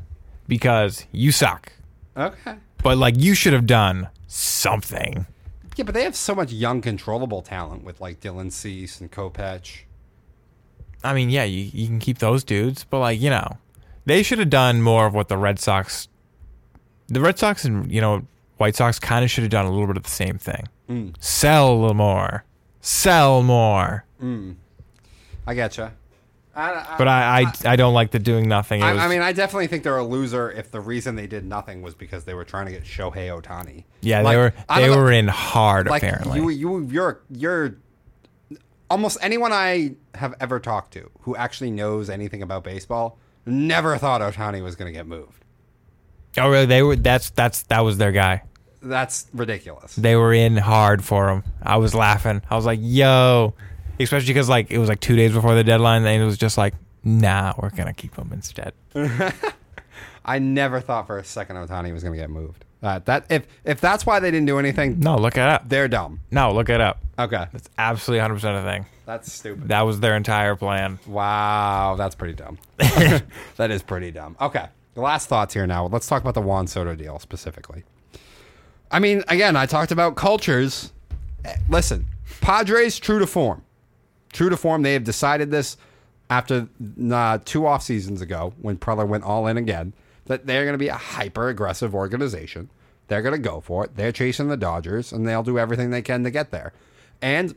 because you suck. Okay. But like, you should have done something. Yeah, but they have so much young, controllable talent with like Dylan Cease and Kopech. I mean, yeah, you, you can keep those dudes, but like, you know, they should have done more of what the Red Sox, the Red Sox and you know White Sox kind of should have done a little bit of the same thing. Mm. Sell a little more, sell more. Mm. I getcha. I, I, But I, I, I don't like the doing nothing. I, was, I mean, I definitely think they're a loser if the reason they did nothing was because they were trying to get Shohei Ohtani. yeah, Like, they were they don't know- were in hard like apparently. you you you're you're almost anyone I have ever talked to who actually knows anything about baseball never thought Ohtani was going to get moved. oh, really? They were. That's that's that was their guy. That's ridiculous. They were in hard for him. I was laughing. I was like, "Yo," especially because like it was like two days before the deadline, and it was just like, "Nah, we're gonna keep him instead." I never thought for a second Ohtani was going to get moved. Uh, that if if that's why they didn't do anything, No, look it up. they're dumb. No, look it up. Okay, It's absolutely 100 percent a thing. that's stupid. That was their entire plan. Wow, that's pretty dumb. that is pretty dumb. Okay, the last thoughts here now. Let's talk about the Juan Soto deal specifically. I mean, again, I talked about cultures. Eh, Listen, Padres true to form. True to form. They have decided this after uh, two off seasons ago when Preller went all in again that they're going to be a hyper aggressive organization. They're going to go for it. They're chasing the Dodgers, and they'll do everything they can to get there. And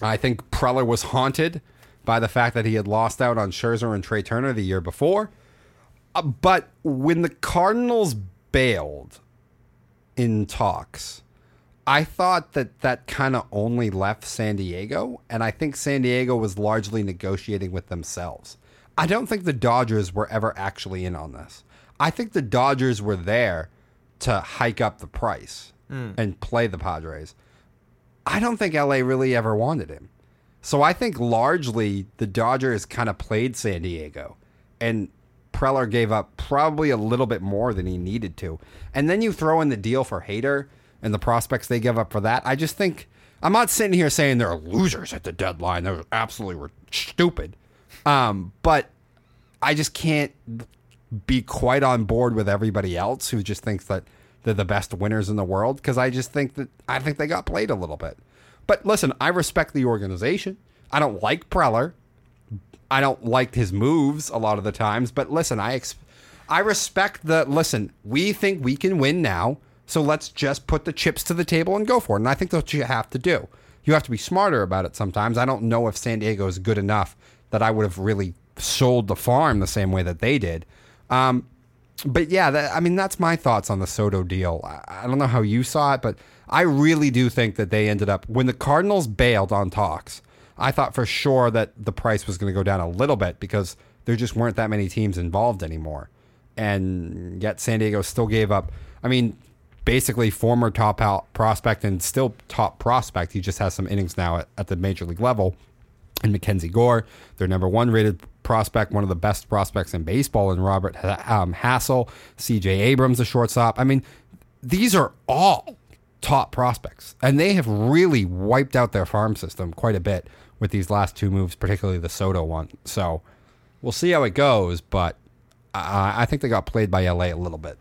I think Preller was haunted by the fact that he had lost out on Scherzer and Trey Turner the year before. Uh, but when the Cardinals bailed in talks, I thought that that kind of only left San Diego, and I think San Diego was largely negotiating with themselves. I don't think the Dodgers were ever actually in on this. I think the Dodgers were there to hike up the price and play the Padres. I don't think LA really ever wanted him. So I think largely the Dodgers kind of played San Diego and Preller gave up probably a little bit more than he needed to. And then you throw in the deal for Hader and the prospects they give up for that. I just think I'm not sitting here saying they're losers at the deadline. They're absolutely stupid. Um, but I just can't be quite on board with everybody else who just thinks that they're the best winners in the world because I just think that I think they got played a little bit. But listen, I respect the organization. I don't like Preller. I don't like his moves a lot of the times, but listen, I ex- I respect the listen. We think we can win now, so let's just put the chips to the table and go for it. And I think that's what you have to do. You have to be smarter about it sometimes. I don't know if San Diego is good enough that I would have really sold the farm the same way that they did. Um, but yeah, that, I mean, that's my thoughts on the Soto deal. I, I don't know how you saw it, but I really do think that they ended up when the Cardinals bailed on talks. I thought for sure that the price was going to go down a little bit because there just weren't that many teams involved anymore, and yet San Diego still gave up. I mean, basically former top out prospect and still top prospect. He just has some innings now at, at the major league level and Mackenzie Gore, their number one rated prospect, one of the best prospects in baseball, and Robert um, Hassell, C.J. Abrams, a shortstop. I mean, these are all top prospects, and they have really wiped out their farm system quite a bit with these last two moves, particularly the Soto one. So we'll see how it goes, but I think they got played by LA a little bit.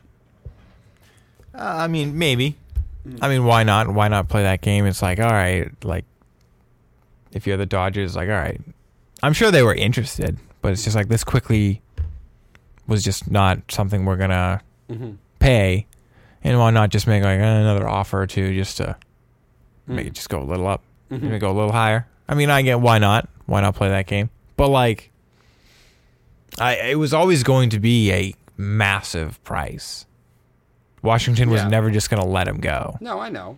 Uh, I mean, maybe. I mean, why not? Why not play that game? It's like, all right, like if you're the Dodgers, like, all right. I'm sure they were interested, but it's just like this quickly was just not something we're gonna mm-hmm. pay, and why not just make like another offer or two just to mm. make it just go a little up, mm-hmm. maybe go a little higher. I mean, I get why not? Why not play that game? But like, I it was always going to be a massive price. Washington was Yeah. never just going to let him go. No, I know.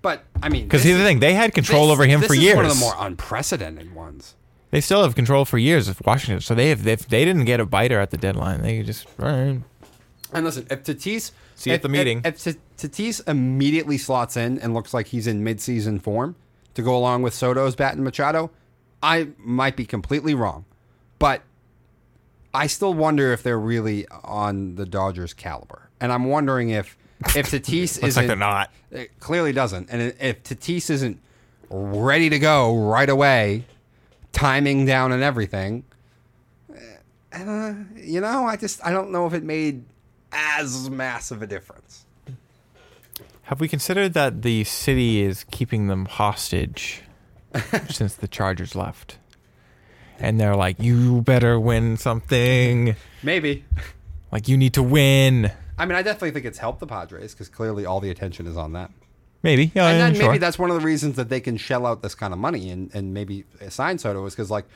But I mean, Because here's the thing: they had control this- over him this for is years. One of the more unprecedented ones. They still have control for years of Washington. So they have if they didn't get a biter at the deadline, they just. And listen, if Tatis See you at the meeting. if, if Ta- Tatis immediately slots in and looks like he's in midseason form to go along with Soto's bat and Machado, I might be completely wrong, but I still wonder if they're really on the Dodgers caliber. And I'm wondering if if Tatis Looks isn't like they're not. It clearly doesn't. And if Tatis isn't ready to go right away, timing down and everything, uh, you know, I just I don't know if it made as massive a difference. Have we considered that the city is keeping them hostage since the Chargers left? And they're like, you better win something. Maybe. Like, you need to win. I mean, I definitely think it's helped the Padres because clearly all the attention is on them. Maybe. Yeah, and then sure. maybe that's one of the reasons that they can shell out this kind of money and, and maybe sign Soto is because like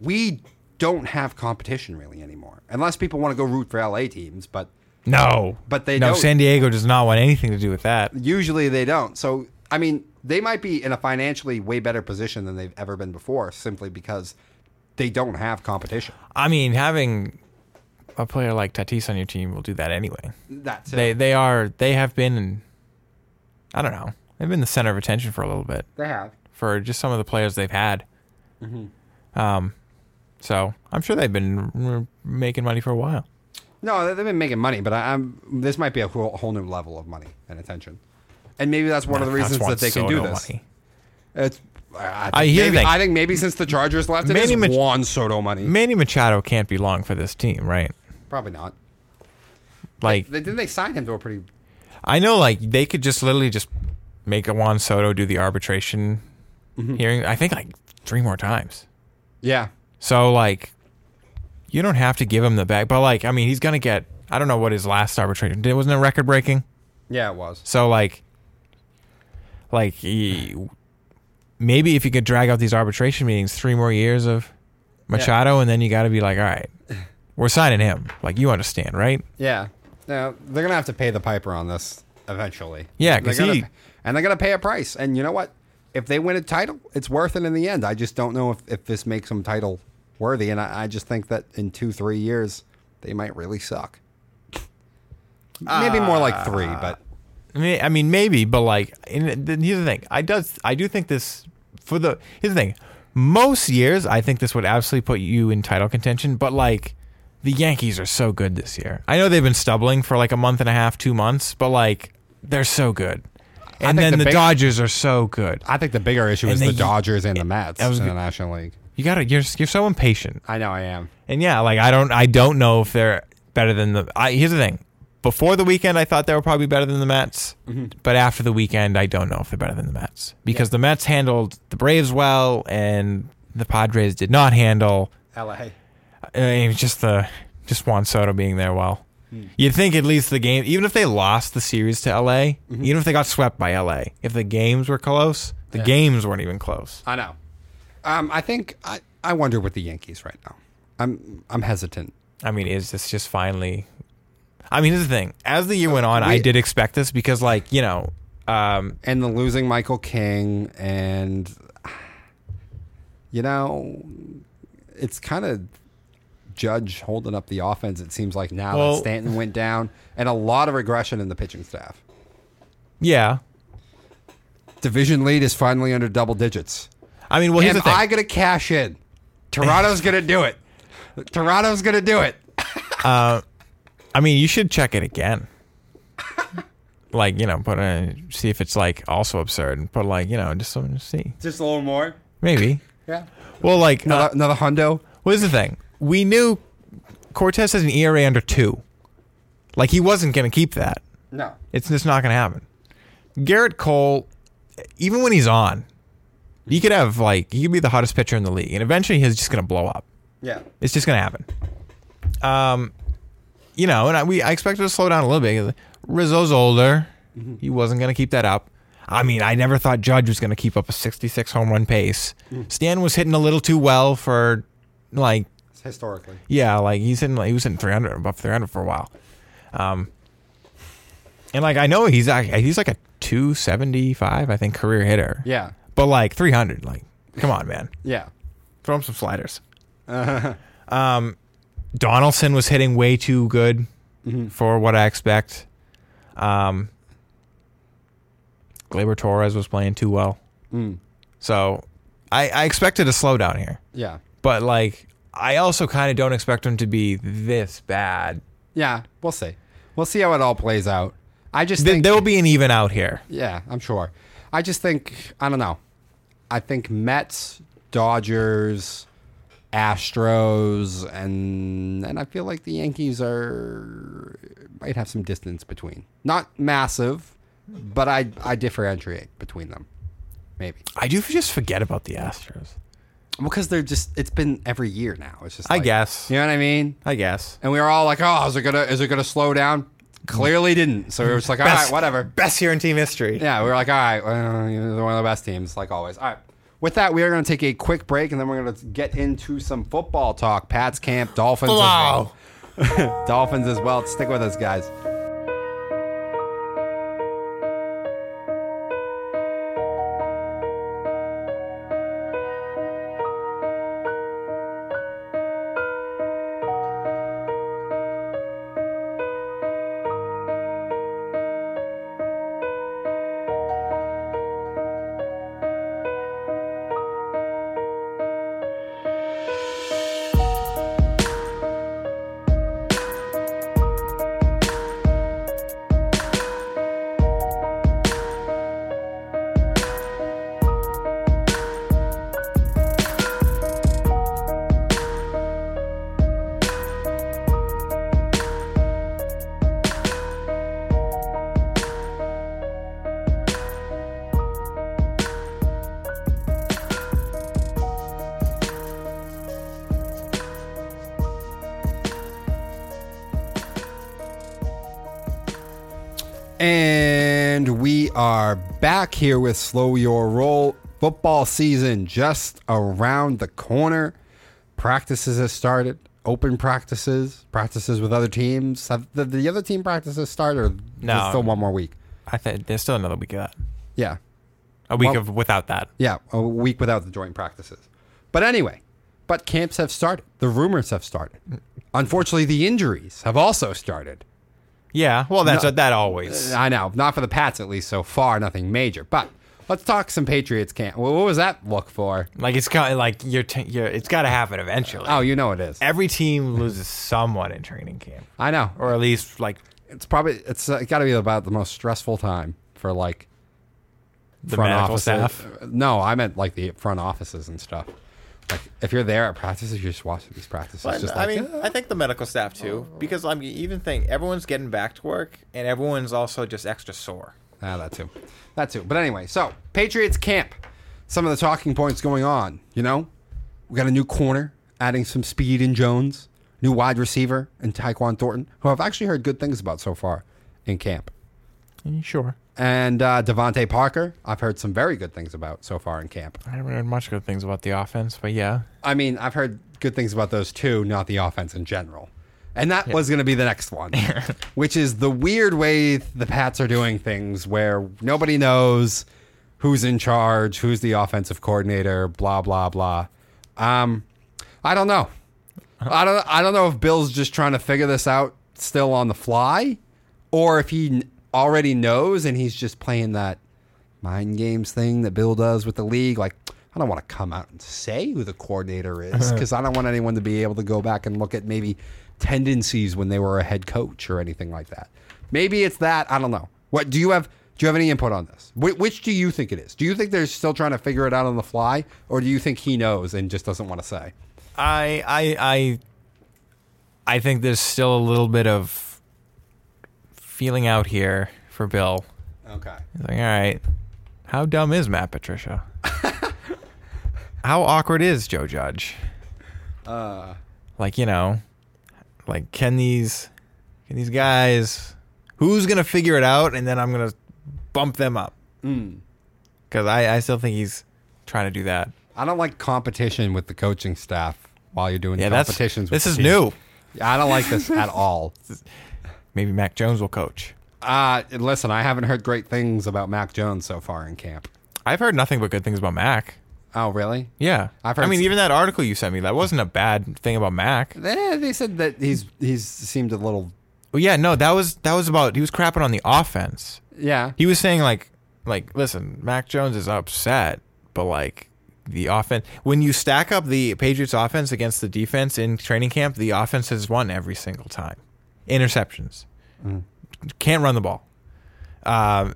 we don't have competition really anymore unless people want to go root for LA teams, but no. But they no, don't- No, San Diego does not want anything to do with that. usually they don't. So I mean, they might be in a financially way better position than they've ever been before, simply because they don't have competition. I mean, having a player like Tatis on your team will do that anyway. That's it. They they are they have been I don't know. They've been the center of attention for a little bit they have. for just some of the players they've had. Mm-hmm. Um so, I'm sure they've been making money for a while. No, they- they've been making money, but I, I'm this might be a whole, whole new level of money and attention, and maybe that's one of the reasons that they can do this. money. It's. I, I think hear maybe, that- I think maybe since the Chargers left, it Manny is Mach- Juan Soto money. Manny Machado can't be long for this team, right? Probably not. Like They, didn't they sign him to a pretty? I know, like they could just literally just make a Juan Soto do the arbitration Mm-hmm. hearing. I think like three more times. Yeah, So like, you don't have to give him the bag, but like, I mean, he's gonna get. I don't know what his last arbitration did. Wasn't it record breaking? yeah, it was. So like, like he, maybe if you could drag out these arbitration meetings, three more years of Machado, and then you got to be like, all right, we're signing him. Like you understand, right? Yeah. Now they're gonna have to pay the piper on this eventually. Yeah, They're 'cause gonna- he- and they're gonna pay a price. And you know what? If they win a title, it's worth it in the end. I just don't know if, if this makes them title worthy. And I, I just think that in two, three years, they might really suck. Maybe more like three, ah. but I mean, I mean, maybe, but like, and here's the thing. I does, I do think this for the. Here's the thing. Most years, I think this would absolutely put you in title contention. But like, the Yankees are so good this year. I know they've been stumbling for like a month and a half, two months, but like, they're so good. And then the the, big- Dodgers are so good. I think the bigger issue And is they- the Dodgers and the Mets in the National League. You gotta, you're, you're so impatient. I know I am. And yeah, like I don't, I don't know if they're better than the. I, here's the thing. Before the weekend, I thought they were probably better than the Mets, mm-hmm. but after the weekend, I don't know if they're better than the Mets because the Mets handled the Braves well, and the Padres did not handle. LA. I mean, just the just Juan Soto being there well. You'd think at least the game, even if they lost the series to LA, even if they got swept by LA, if the games were close, the Yeah. games weren't even close. I know. Um, I think I, I wonder with the Yankees right now. I'm I'm hesitant. I mean, is this just finally? I mean, here's the thing. As the year went on, I did expect this because, like, you know, um, and the losing Michael King and you know it's kind of Judge holding up the offense. It seems like now Well- that Stanton went down, and a lot of regression in the pitching staff. yeah. Division lead is finally under double digits. I mean, well, here's Am the thing. I gonna cash in? Toronto's gonna do it. Toronto's gonna do it. I mean, you should check it again. like, you know, put a see if it's like also absurd, and put like, you know, just something to see. Just a little more. Maybe. Yeah. Well, like, uh, Another, another hundo. what is the thing? We knew Cortes has an ERA under two. Like, he wasn't going to keep that. No. It's just not going to happen. Gerrit Cole, even when he's on, he could have like he could be the hottest pitcher in the league, and eventually he's just going to blow up. Yeah. It's just going to happen. Um, you know, and I, we I expected to slow down a little bit. Rizzo's older; he wasn't going to keep that up. I mean, I never thought Judge was going to keep up a 66 home run pace. Stan was hitting a little too well for like Historically. yeah, like he's in like he was hitting 300 above 300 for a while. Um, And like I know he's act- he's like a 275 I think career hitter. Yeah. But like 300 like come on man. Yeah. Throw him some sliders. Um Donaldson was hitting way too good for what I expect. Um Gleyber Torres was playing too well. Mm. So I, I expected a slowdown here. Yeah. But like I also kind of don't expect him to be this bad. Yeah. We'll see. We'll see how it all plays out. I just Th- think. there will be an even out here. Yeah, I'm sure. I just think I don't know. I think Mets, Dodgers, Astros, and and I feel like the Yankees are might have some distance between. Not massive, but I I differentiate between them. Maybe I do just forget about the Astros. Because they're just it's been every year now. It's just I like- guess. you know what I mean. I guess. And we were all like, "Oh, is it gonna is it gonna slow down?" Clearly didn't. So we were just like, "All right, whatever." Best year in team history. Yeah, we were like, all right, well, they're one of the best teams, like always. All right. With that, we are going to take a quick break, and then we're going to get into some football talk. Pats camp, Dolphins Wow. as well. Dolphins as well. Stick with us, guys. Here with Slow Your Roll. Football season just around the corner. Practices have started. Open practices, practices with other teams. Have the, the other team practices started? Or No. still one more week. I think there's still another week of that. Yeah, A week Well- of without that. yeah, a week without the joint practices. But anyway, but camps have started. The rumors have started. Unfortunately, the injuries have also started. Yeah. Well, that's No. that always. I know, not for the Pats at least so far, nothing major. But let's talk some Patriots camp. Well, what was that look for? like it's kind of like you're, t- you're it's got to happen eventually. Oh, you know it is. Every team loses someone in training camp, I know. or at least like It's probably it's uh, got to be about the most stressful time for like the front offices. staff. No, I meant like the front offices and stuff. Like if you're there at practices, you're just watching these practices. But, just I like, mean, I think the medical staff too, because I mean, even think everyone's getting back to work, and everyone's also just extra sore. Ah, that too. That too. But anyway, so Patriots camp. Some of the talking points going on. You know, we got a new corner, adding some speed in Jones. New wide receiver in Tyquan Thornton, who I've actually heard good things about so far in camp. Sure. And uh, DeVante Parker, I've heard some very good things about so far in camp. I haven't heard much good things about the offense, but yeah, I mean, I've heard good things about those two, not the offense in general. And that was going to be the next one, which is the weird way the Pats are doing things where nobody knows who's in charge, who's the offensive coordinator, blah blah blah. Um, I don't know. I don't. I don't know if Bill's just trying to figure this out still on the fly, or if he already knows and he's just playing that mind games thing that Bill does with the league. Like, I don't want to come out and say who the coordinator is uh-huh. because I don't want anyone to be able to go back and look at maybe tendencies when they were a head coach or anything like that. Maybe it's that. I don't know. What do you have? Do you have any input on this? Wh- which do you think it is? Do you think they're still trying to figure it out on the fly, or do you think he knows and just doesn't want to say? I I I I think there's still a little bit of feeling out here for Bill. Okay. He's like, all right, how dumb is Matt Patricia? how awkward is Joe Judge? Uh, Like you know, like can these can these guys? Who's gonna figure it out, and then I'm gonna bump them up mm. because I I still think he's trying to do that. I don't like competition with the coaching staff while you're doing Yeah, that's competitions. with this is team. new. I don't like this at all. Maybe Mac Jones will coach. Uh, listen, I haven't heard great things about Mac Jones so far in camp. I've heard nothing but good things about Mac. Oh, really? Yeah, I've heard I mean, even that article you sent me, that wasn't a bad thing about Mac. Eh, they said that he's he's seemed a little. Well, yeah, no, that was that was about he was crapping on the offense. Yeah. He was saying like like listen, Mac Jones is upset, but like the offense when you stack up the Patriots offense against the defense in training camp, the offense has won every single time. Interceptions. Can't run the ball. Um,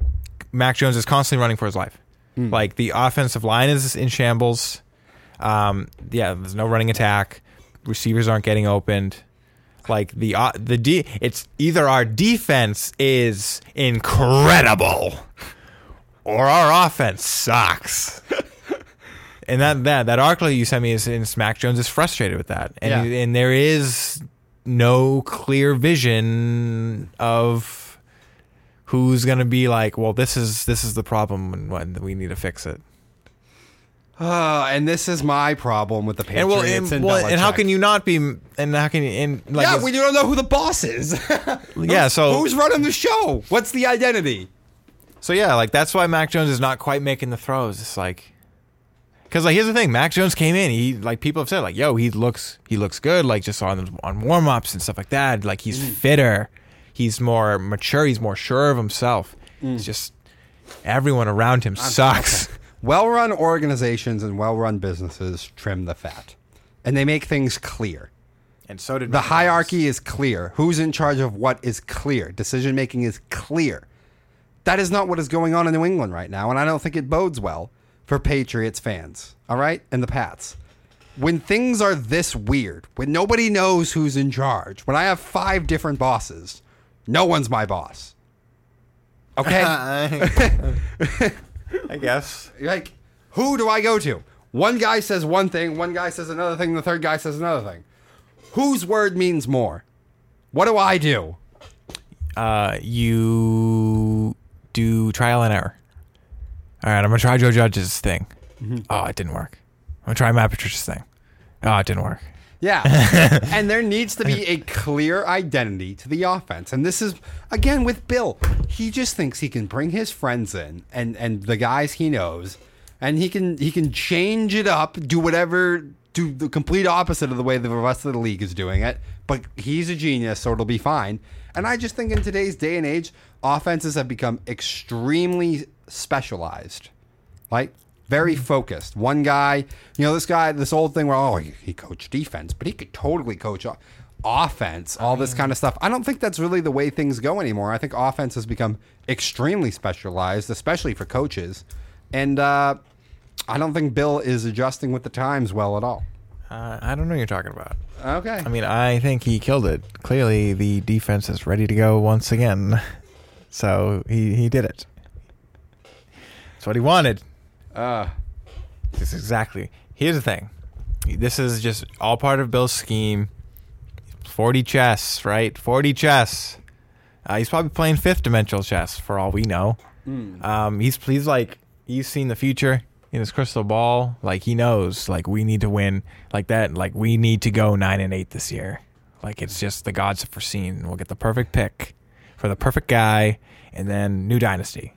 Mac Jones is constantly running for his life. Like the offensive line is in shambles. Um, yeah, there's no running attack. Receivers aren't getting opened. Like the uh, the D, it's either our defense is incredible, or our offense sucks. and that that that article you sent me is, is Mac Jones is frustrated with that, and Yeah. and there is no clear vision of who's going to be like, well, this is this is the problem, and what we need to fix it. Uh, and this is my problem with the Patriots And well, and, and, well, and how can you not be? And how can you? And like, yeah, we don't know who the boss is. yeah. So Who's running the show? What's the identity? So yeah, like that's why Mac Jones is not quite making the throws. It's like because like here's the thing, Mac Jones came in. He like people have said like, yo, he looks he looks good. Like just on on warm ups and stuff like that. Like he's mm. fitter. He's more mature. He's more sure of himself. Mm. It's just everyone around him sucks. Well run organizations and well run businesses trim the fat, and they make things clear. And so did The hierarchy is clear. Who's in charge of what is clear. Decision making is clear. That is not what is going on in New England right now, and I don't think it bodes well for Patriots fans. All right? And the Pats. When things are this weird, when nobody knows who's in charge, when I have five different bosses, no one's my boss. Okay? I guess. like, who do I go to? One guy says one thing, one guy says another thing, the third guy says another thing. Whose word means more? What do I do? Uh, you do trial and error. All right, I'm gonna try Joe Judge's thing. Mm-hmm. Oh, it didn't work. I'm gonna try Matt Patricia's thing. Oh, it didn't work. Yeah. and there needs to be a clear identity to the offense. And this is again with Bill. He just thinks he can bring his friends in and and the guys he knows and he can he can change it up, do whatever do the complete opposite of the way the rest of the league is doing it. But he's a genius, so it'll be fine. And I just think in today's day and age, offenses have become extremely specialized. right? very focused. One guy, you know, this guy, this old thing where oh he, he coached defense, but he could totally coach offense. All this kind of stuff. I don't think that's really the way things go anymore. I think offense has become extremely specialized, especially for coaches, and uh, I don't think Bill is adjusting with the times well at all. Uh, I don't know what you're talking about. Okay. I mean, I think he killed it. Clearly, the defense is ready to go once again. So he, he did it. That's what he wanted. uh, This is exactly. Here's the thing. This is just all part of Bill's scheme. 40 chess, right? 40 chess. Uh, he's probably playing fifth dimensional chess for all we know. Um, he's he's like he's seen the future in his crystal ball. Like he knows, like we need to win, like that. Like we need to go nine and eight this year. Like it's just the gods have foreseen. We'll get the perfect pick for the perfect guy, and then new dynasty.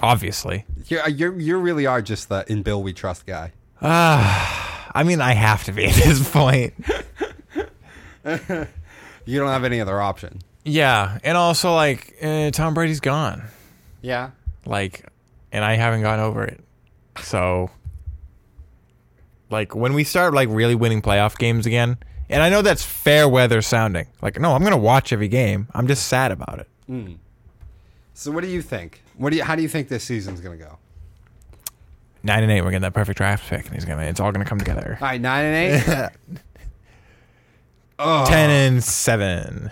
Obviously, you're, you're you really are just the in Bill we trust guy. Ah, I mean, I have to be at this point. You don't have any other option. Yeah, and also like uh, Tom Brady's gone. Yeah. like and I haven't gotten over it. So like when we start like really winning playoff games again, and I know that's fair weather sounding. Like no, I'm going to watch every game. I'm just sad about it. So what do you think? What do you? How do you think this season's gonna go? 9 and 8 we're getting that perfect draft pick and he's going to it's all going to come together. All right, nine and eight. oh, 10 and 7.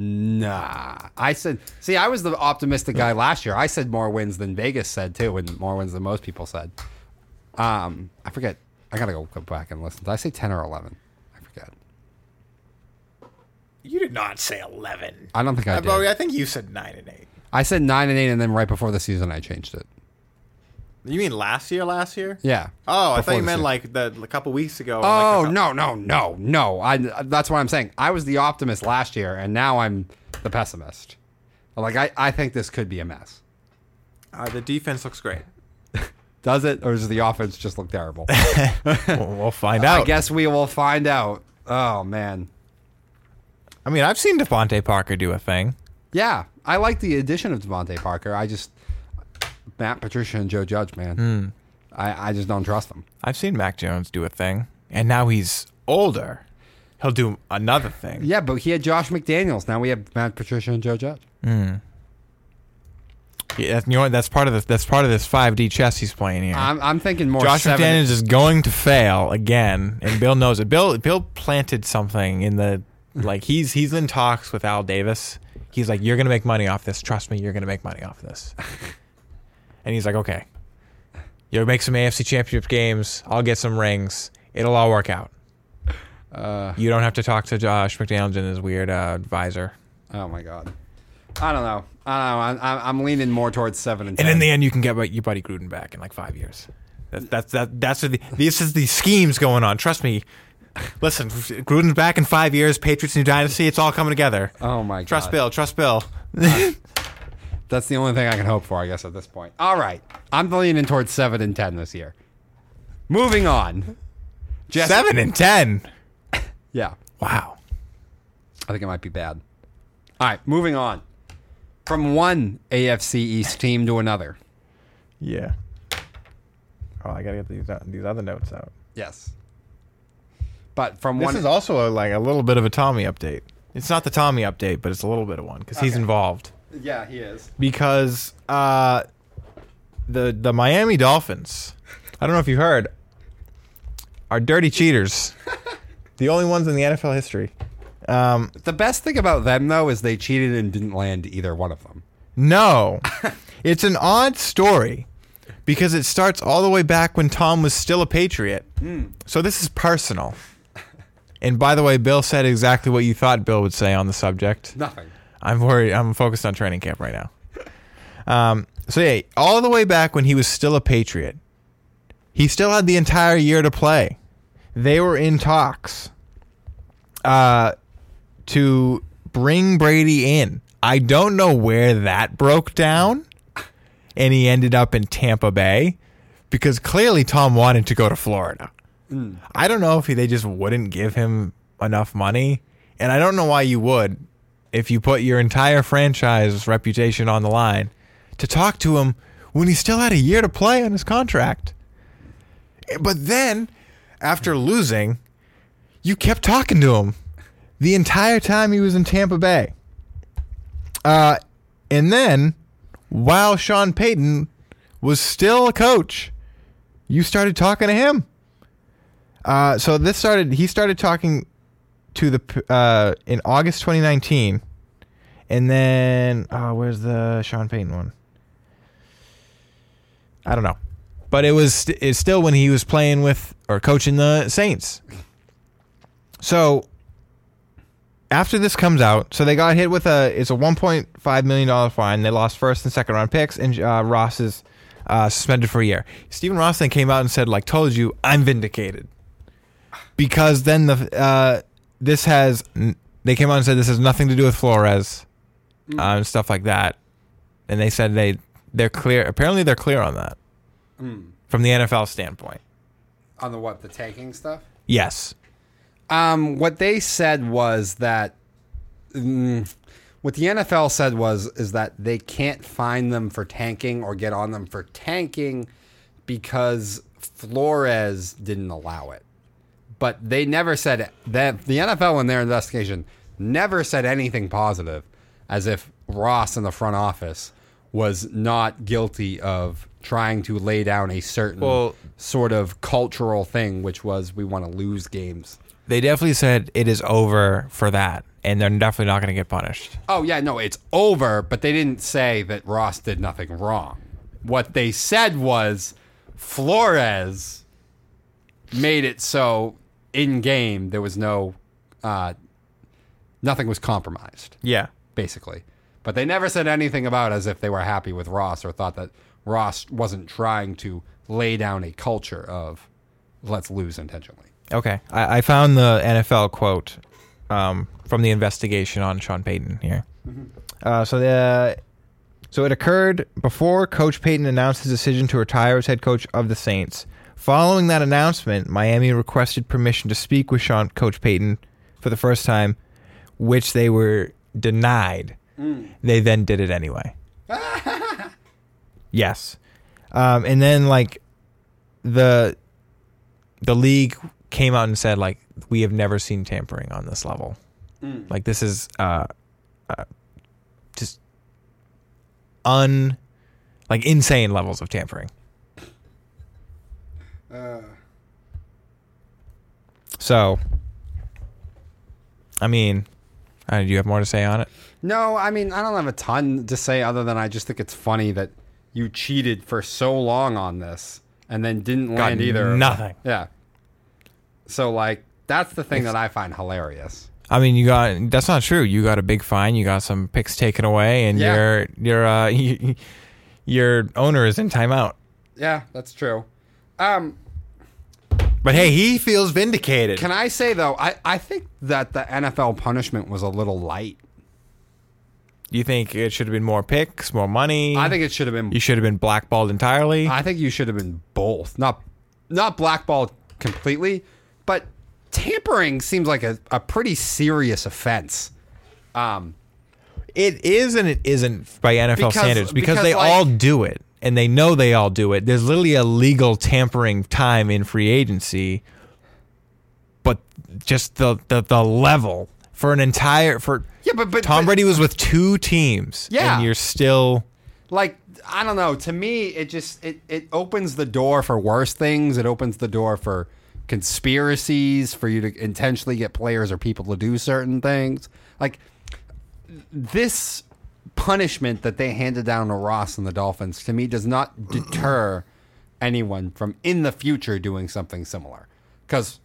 Nah, I said. See, I was the optimistic guy last year. I said more wins than Vegas said too, and more wins than most people said. Um, I forget. I gotta go, go back and listen. Did I say ten or eleven? I forget. You did not say 11. I don't think I did. I think you said 9 and 8. I said nine and eight, and then right before the season, I changed it. You mean last year? Last year? Yeah. Oh, I thought you meant year. like the a couple weeks ago. Oh like no no no no! I that's what I'm saying. I was the optimist last year, and now I'm the pessimist. Like I, I think this could be a mess. Uh, the defense looks great. Does it, or does the offense just look terrible? we'll, we'll find out. I guess we will find out. Oh man, I mean, I've seen DeVante Parker do a thing. yeah, I like the addition of DeVante Parker. I just Matt Patricia and Joe Judge, man. Hmm. I, I just don't trust them. I've seen Mac Jones do a thing, and now he's older. He'll do another thing. Yeah, but he had Josh McDaniels. Now we have Matt Patricia and Joe Judge. Hmm. Yeah, you know what? That's part of this. That's part of this 5D chess he's playing here. I'm, I'm thinking more. Josh seven, McDaniels is going to fail again, and Bill knows it. Bill Bill planted something in the like he's he's in talks with Al Davis. He's like, "You're gonna make money off this. Trust me, you're gonna make money off this." and he's like, "Okay, you'll make some AFC Championship games. I'll get some rings. It'll all work out. Uh, You don't have to talk to Josh McDaniels and his weird uh, advisor. oh my god. I don't know. I don't know. I'm, I'm leaning more towards seven and ten. And in the end, you can get your buddy Gruden back in like five years. That's that's that, that's the this is the schemes going on. Trust me. Listen, Gruden's back in five years. Patriots new dynasty. It's all coming together. oh my god. Trust Bill. Trust Bill. That's the only thing I can hope for, I guess, at this point. All right. I'm leaning towards 7 and 10 this year. Moving on. Jesse- Seven and ten. Yeah. Wow. I think it might be bad. All right. Moving on. From one AFC East team to another. Yeah. Oh, I gotta get these uh, these other notes out. Yes. But from This one. is also a, like a little bit of a Tommy update. It's not the Tommy update, but it's a little bit of one because he's Okay. involved. yeah, he is. because uh, the the Miami Dolphins. I don't know if you heard, are dirty cheaters. the only ones in the NFL history. Um, The best thing about them, though, is they cheated and didn't land either one of them. no, it's an odd story because it starts all the way back when Tom was still a Patriot. So this is personal. And by the way, Bill said exactly what you thought Bill would say on the subject. Nothing. I'm worried. I'm focused on training camp right now. Um, so yeah, all the way back when he was still a Patriot, he still had the entire year to play. They were in talks uh, to bring Brady in. I don't know where that broke down, and he ended up in Tampa Bay because clearly Tom wanted to go to Florida. I don't know if he, they just wouldn't give him enough money, and I don't know why you would if you put your entire franchise reputation on the line to talk to him when he still had a year to play on his contract. But then, after losing, you kept talking to him the entire time he was in Tampa Bay. Uh, and then, while Sean Payton was still a coach, you started talking to him. Uh, so this started. He started talking to the uh, in August 2019, and then oh, where's the Sean Payton one? I don't know, but it was st- it's still when he was playing with or coaching the Saints. So after this comes out, so they got hit with a it's a 1.5 million dollar fine. They lost first and second round picks, and uh, Ross is uh, suspended for a year. Stephen Ross then came out and said, like, told you, I'm vindicated because then the uh, this has they came out and said this has nothing to do with Flores uh, and stuff like that, and they said they they're clear. Apparently, they're clear on that from the NFL standpoint. On the what? The tanking stuff? Yes, Um, what they said was that mm, what the NFL said was is that they can't find them for tanking or get on them for tanking because Flores didn't allow it. But they never said that the NFL in their investigation never said anything positive as if Ross in the front office was not guilty of trying to lay down a certain Well- sort of cultural thing which was we want to lose games. they definitely said it is over for that, and they're definitely not going to get punished. Oh yeah, no, it's over, but they didn't say that Ross did nothing wrong. What they said was Flores made it so in game there was no uh nothing was compromised, Yeah, basically. But they never said anything about as if they were happy with Ross or thought that Ross wasn't trying to lay down a culture of let's lose intentionally. Okay, I, I found the NFL quote um, from the investigation on Sean Payton here. Uh, so the so it occurred before Coach Payton announced his decision to retire as head coach of the Saints. Following that announcement, Miami requested permission to speak with Sean Coach Payton for the first time, which they were denied. They then did it anyway. yes, um, and then like the the league came out and said like we have never seen tampering on this level. Like this is uh, uh, just un like insane levels of tampering. So, I mean, uh, do you have more to say on it? No, I mean, I don't have a ton to say other than I just think it's funny that you cheated for so long on this and then didn't Got land either. nothing. Yeah. So, like, that's the thing that I find hilarious. I mean, you got that's not true. You got a big fine. You got some picks taken away, and Yeah. your your uh, your owner is in timeout. Yeah, that's true. Um, But hey, he feels vindicated. can I say, though, I, I think that the NFL punishment was a little light. you think it should have been more picks, more money? I think it should have been you should have been blackballed entirely. I think you should have been both. Not not blackballed completely, but tampering seems like a, a pretty serious offense. Um, It is and it isn't by NFL Because- standards because, because, they like- all do it and they know they all do it. There's literally a legal tampering time in free agency, but just the the, the level for an entire for yeah, but but Tom but, Brady was with two teams, Yeah. and you're still like I don't know. To me, it just it it opens the door for worse things. It opens the door for conspiracies for you to intentionally get players or people to do certain things. Like this punishment that they handed down to Ross and the Dolphins to me does not deter anyone from in the future doing something similar. Because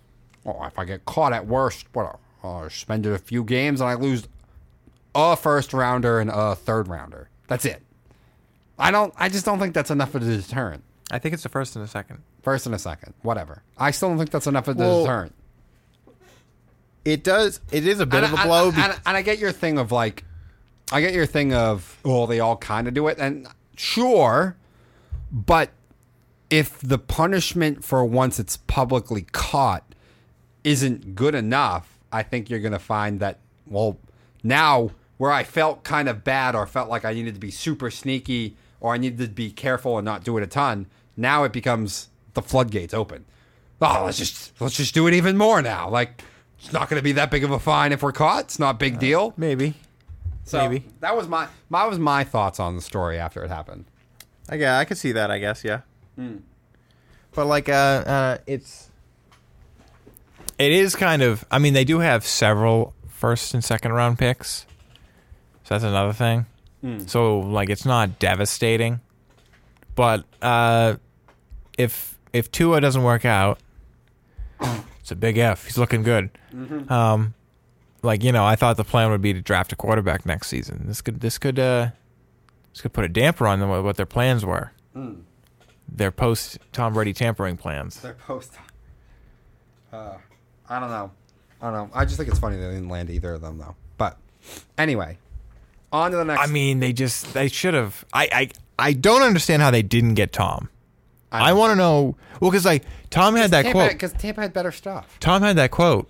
oh, if I get caught at worst, what uh, I'll spend a few games and I lose a first rounder and a third rounder. That's it. I don't. I just don't think that's enough of a deterrent. I think it's the first and the second. First and a second, whatever. I still don't think that's enough of a Well, deterrent. It does. It is a bit and, of a I- blow. I- be- and, and I get your thing of like, I get your thing of, oh, they all kind of do it, and sure, but if the punishment for once it's publicly caught isn't good enough, I think you're going to find that, well, now where I felt kind of bad or felt like I needed to be super sneaky or I needed to be careful and not do it a ton, now it becomes the floodgates open. Oh, let's just let's just do it even more now. Like it's not going to be that big of a fine if we're caught. It's not a big uh, deal. maybe. So maybe. that was my that was my thoughts on the story after it happened. I yeah, I could see that. I guess yeah. But like, uh, uh, it's it is kind of. I mean, they do have several first and second round picks, so that's another thing. So like, it's not devastating, but uh, if if Tua doesn't work out, it's a big F. He's looking good. Um, like you know, I thought the plan would be to draft a quarterback next season. This could this could uh, this could put a damper on them what their plans were. Their post Tom Brady tampering plans. Their post. Uh, I don't know. I don't know. I just think it's funny they didn't land either of them though. But anyway, on to the next. I mean, they just they should have. I I I don't understand how they didn't get Tom. I, know. want to know. Well, because like Tom had that Tampa, quote. because Tampa had better stuff. Tom had that quote.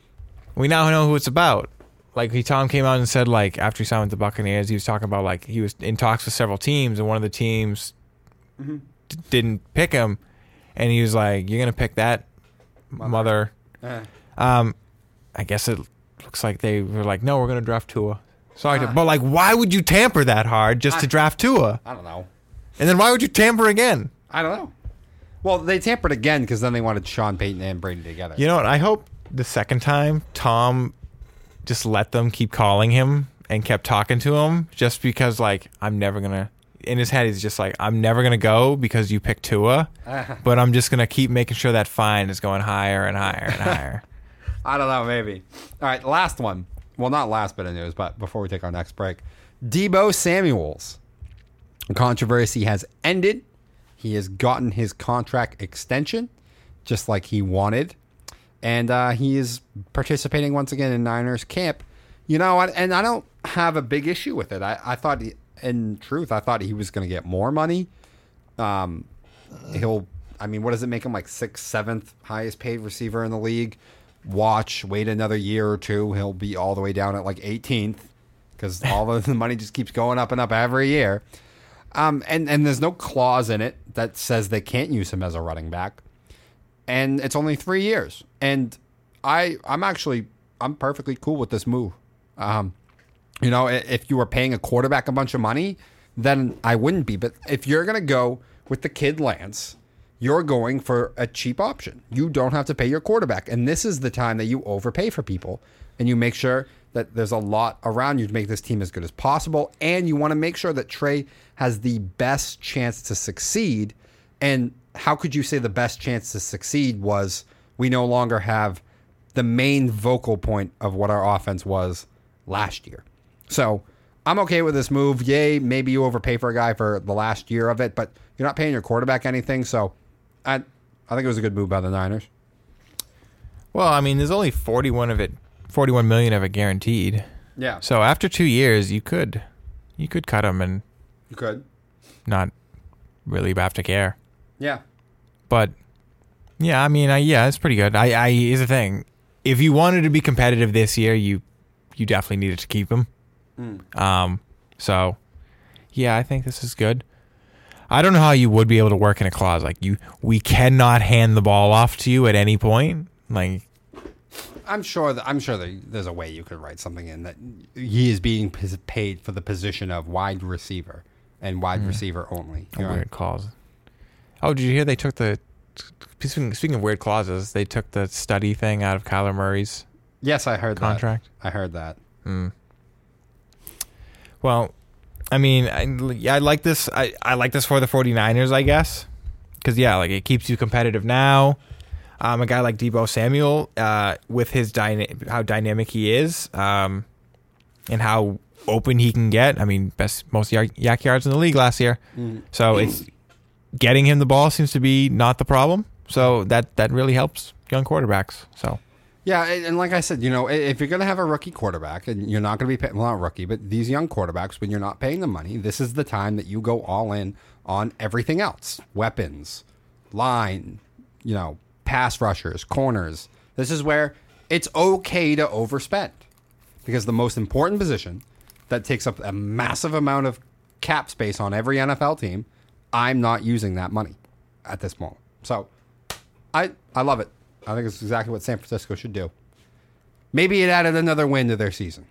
We now know who it's about. Like he, Tom came out and said like after he signed with the Buccaneers, he was talking about like he was in talks with several teams, and one of the teams Mm-hmm. d- didn't pick him, and he was like, "You're gonna pick that mother." Eh. Um, I guess it looks like they were like, "No, we're gonna draft Tua." Sorry, to, Ah. but like, why would you tamper that hard just to draft Tua? I don't know. And then why would you tamper again? I don't know. Well, they tampered again because then they wanted Sean Payton and Brady together. You know what? I hope the second time Tom just let them keep calling him and kept talking to him just because like I'm never gonna in his head he's just like I'm never gonna go because you picked Tua, but I'm just gonna keep making sure that fine is going higher and higher and higher. I don't know, maybe. All right, last one. Well, not last bit of news, but before we take our next break, Deebo Samuel's. Controversy has ended He has gotten his contract extension, just like he wanted, and uh, he is participating once again in Niners camp. You know, and- I don't have a big issue with it. I, I thought, he, in truth, I thought he was going to get more money. Um, he'll, I mean, what does it make him like sixth, seventh highest paid receiver in the league? Watch, wait another year or two, he'll be all the way down at like 18th because all of the money just keeps going up and up every year. Um, and and there's no clause in it that says they can't use him as a running back, and it's only three years. And I I'm actually I'm perfectly cool with this move. Um, you know, if you were paying a quarterback a bunch of money, then I wouldn't be. But if you're gonna go with the kid Lance, you're going for a cheap option. You don't have to pay your quarterback, and this is the time that you overpay for people, and you make sure that there's a lot around you to make this team as good as possible, and you want to make sure that Trey has the best chance to succeed. And how could you say the best chance to succeed was we no longer have the main vocal point of what our offense was last year? So I'm okay with this move. Yay, maybe you overpay for a guy for the last year of it, but you're not paying your quarterback anything. So I, I think it was a good move by the Niners. Well, I mean, there's only 41 of it, 41 million of it guaranteed. Yeah, So after two years, you could, you could cut him and you could. not really have to care. Yeah, But yeah, I mean, I, yeah, it's pretty good. I, I here's the thing: if you wanted to be competitive this year, you you definitely needed to keep him. Um, so yeah, I think this is good. I don't know how you would be able to work in a clause like you. We cannot hand the ball off to you at any point. Like I'm sure. That, I'm sure that there's a way you could write something in that he is being paid for the position of wide receiver and wide receiver only. a You know? weird clause. Oh, did you hear they took the speaking, speaking of weird clauses? They took the study thing out of Kyler Murray's Yes, I heard contract. that. I heard that. Well, I mean, I, yeah, I like this. I, I like this for the 49ers, I guess. Because, yeah, like it keeps you competitive now. Um, a guy like Deebo Samuel, uh, with his dyna- how dynamic he is, um, and how open he can get. I mean, best most YAC, YAC yards in the league last year. So it's getting him the ball seems to be not the problem. So that that really helps young quarterbacks. So Yeah, and like I said, you know, if you're going to have a rookie quarterback and you're not going to be paying, well, not rookie, but these young quarterbacks, when you're not paying them money, this is the time that you go all in on everything else weapons, line, you know, pass rushers, corners. This is where it's okay to overspend because the most important position that takes up a massive amount of cap space on every NFL team, I'm not using that money at this moment. So I I love it. I think it's exactly what San Francisco should do. Maybe it added another win to their season.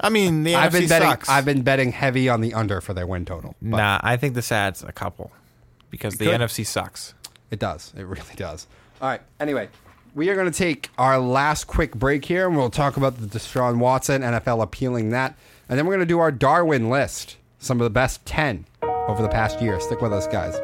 I mean, the I've NFC been betting sucks. I've been betting heavy on the under for their win total. But nah, I think this adds a couple because the Good. NFC sucks. It does. It really does. All right. Anyway, we are going to take our last quick break here, and we'll talk about the Deshaun Watson NFL appealing that, and then we're going to do our Darwin list, some of the best ten over the past year. Stick with us, guys.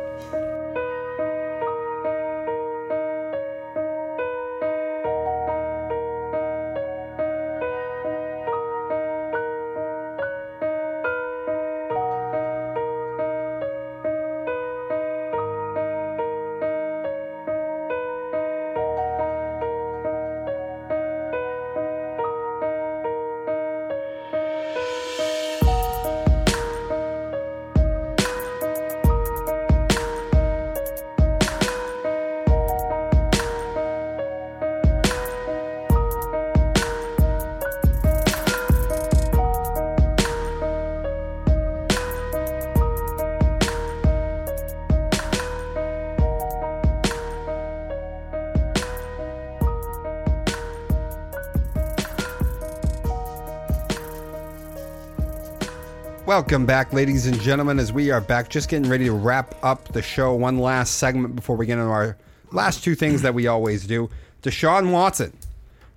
Welcome back, ladies and gentlemen, as we are back, just getting ready to wrap up the show. One last segment before we get into our last two things that we always do. Deshaun Watson.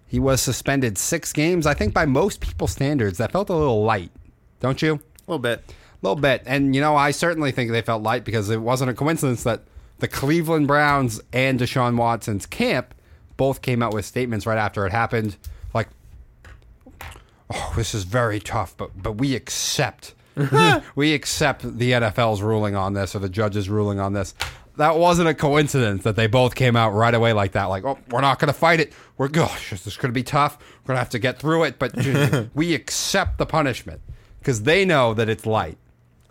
He was suspended six games. I think by most people's standards, that felt a little light, don't you? A little bit. A little bit. And, you know, I certainly think they felt light because it wasn't a coincidence that the Cleveland Browns and Deshaun Watson's camp both came out with statements right after it happened. Like, oh, this is very tough, but, but we accept we accept the NFL's ruling on this or the judge's ruling on this. That wasn't a coincidence that they both came out right away like that. Like, oh, we're not going to fight it. We're gosh, this is going to be tough. We're going to have to get through it, but we accept the punishment because they know that it's light,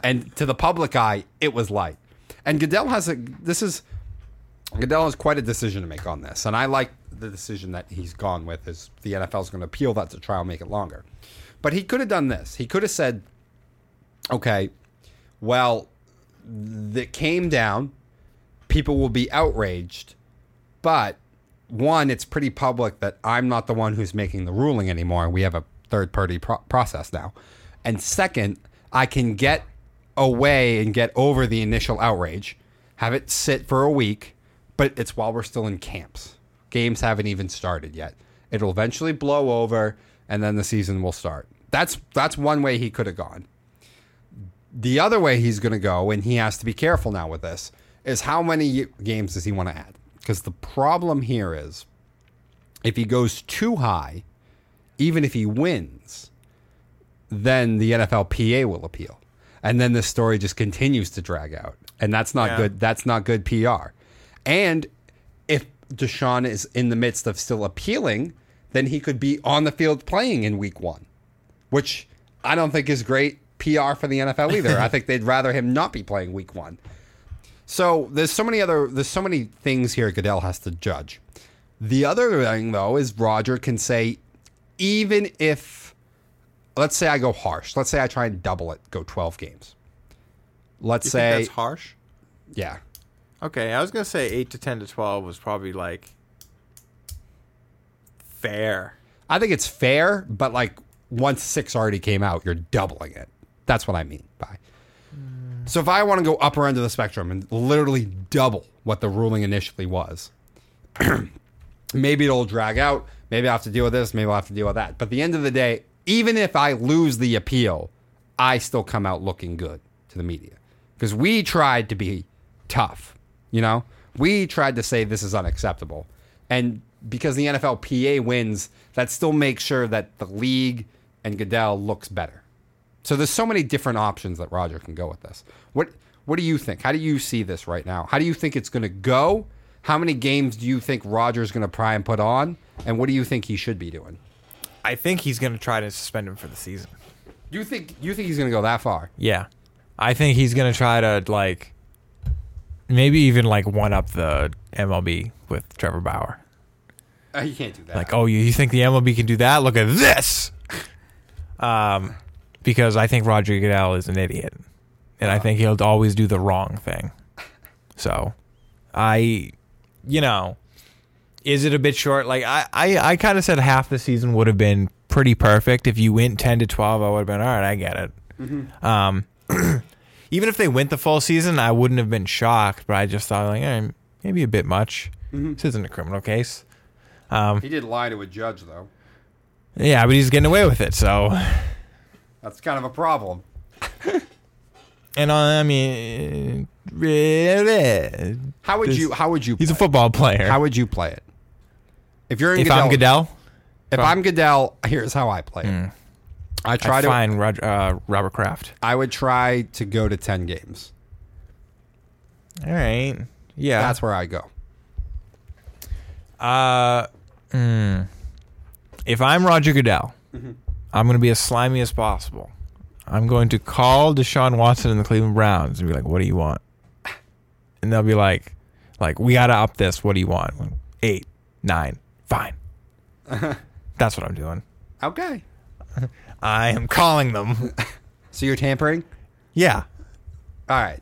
and to the public eye, it was light. And Goodell has a. This is Goodell has quite a decision to make on this, and I like the decision that he's gone with. Is the NFL is going to appeal that to trial, and make it longer, but he could have done this. He could have said, "Okay, well, that came down. People will be outraged, but one, it's pretty public that I'm not the one who's making the ruling anymore. We have a third party pro- process now, and second, I can get away and get over the initial outrage, have it sit for a week." but it's while we're still in camps. Games haven't even started yet. It'll eventually blow over, and then the season will start. That's that's one way he could have gone. The other way he's going to go, and he has to be careful now with this, is how many games does he want to add? Because the problem here is, if he goes too high, even if he wins, then the NFLPA will appeal, and then the story just continues to drag out, and that's not Yeah. good. That's not good PR. And if Deshaun is in the midst of still appealing, then he could be on the field playing in week one, which I don't think is great PR for the NFL either. I think they'd rather him not be playing week one. So there's so many other there's so many things here Goodell has to judge. The other thing though is Roger can say even if let's say I go harsh, let's say I try and double it, go 12 games. Let's You say that's harsh? yeah. Okay, I was gonna say eight to ten to twelve was probably like fair. I think it's fair, but like once six already came out, you're doubling it. That's what I mean by. So if I want to go upper end of the spectrum and literally double what the ruling initially was, maybe it'll drag out. Maybe I'll have to deal with this. Maybe I'll have to deal with that. But at the end of the day, even if I lose the appeal, I still come out looking good to the media because we tried to be tough. You know, we tried to say this is unacceptable, and because the NFLPA wins, that still makes sure that the league and Goodell looks better. So there's so many different options that Roger can go with this. What what do you think? How do you see this right now? How do you think it's going to go? How many games do you think Roger's going to try and put on? And what do you think he should be doing? I think he's gonna try to suspend him for the season. You think you think he's going to go that far? Yeah, I think he's gonna try to like maybe even like one up the MLB with Trevor Bauer. Uh, you can't do that. Like, oh, you, you think the MLB can do that? Look at this. Um, because I think Roger Goodell is an idiot, and I think he'll always do the wrong thing. So, I, you know, is it a bit short? Like I, I, I kind of said half the season would have been pretty perfect. If you went ten to twelve, I would have been all right. I get it. Um, even if they went the full season, I wouldn't have been shocked. But I just thought like, eh, maybe a bit much. This isn't a criminal case. Um, he did lie to a judge though. yeah, but he's getting away with it. So, That's kind of a problem. and uh, I mean, How would you how would you he's a football player. How would you play it? If you're in if Goodell, I'm Goodell, if I'm Goodell, here's how I play it. I try I'd to find Roger, uh, Robert Kraft. I would try to go to 10 games. All right. Yeah. That's where I go. Uh, mm, if I'm Roger Goodell, I'm going to be as slimy as possible. I'm going to call Deshaun Watson and the Cleveland Browns and be like, "What do you want?" And they'll be like, "Like we got to up this. What do you want? Eight, nine, fine." That's what I'm doing. Okay. I am calling them. So you're tampering? yeah. All right.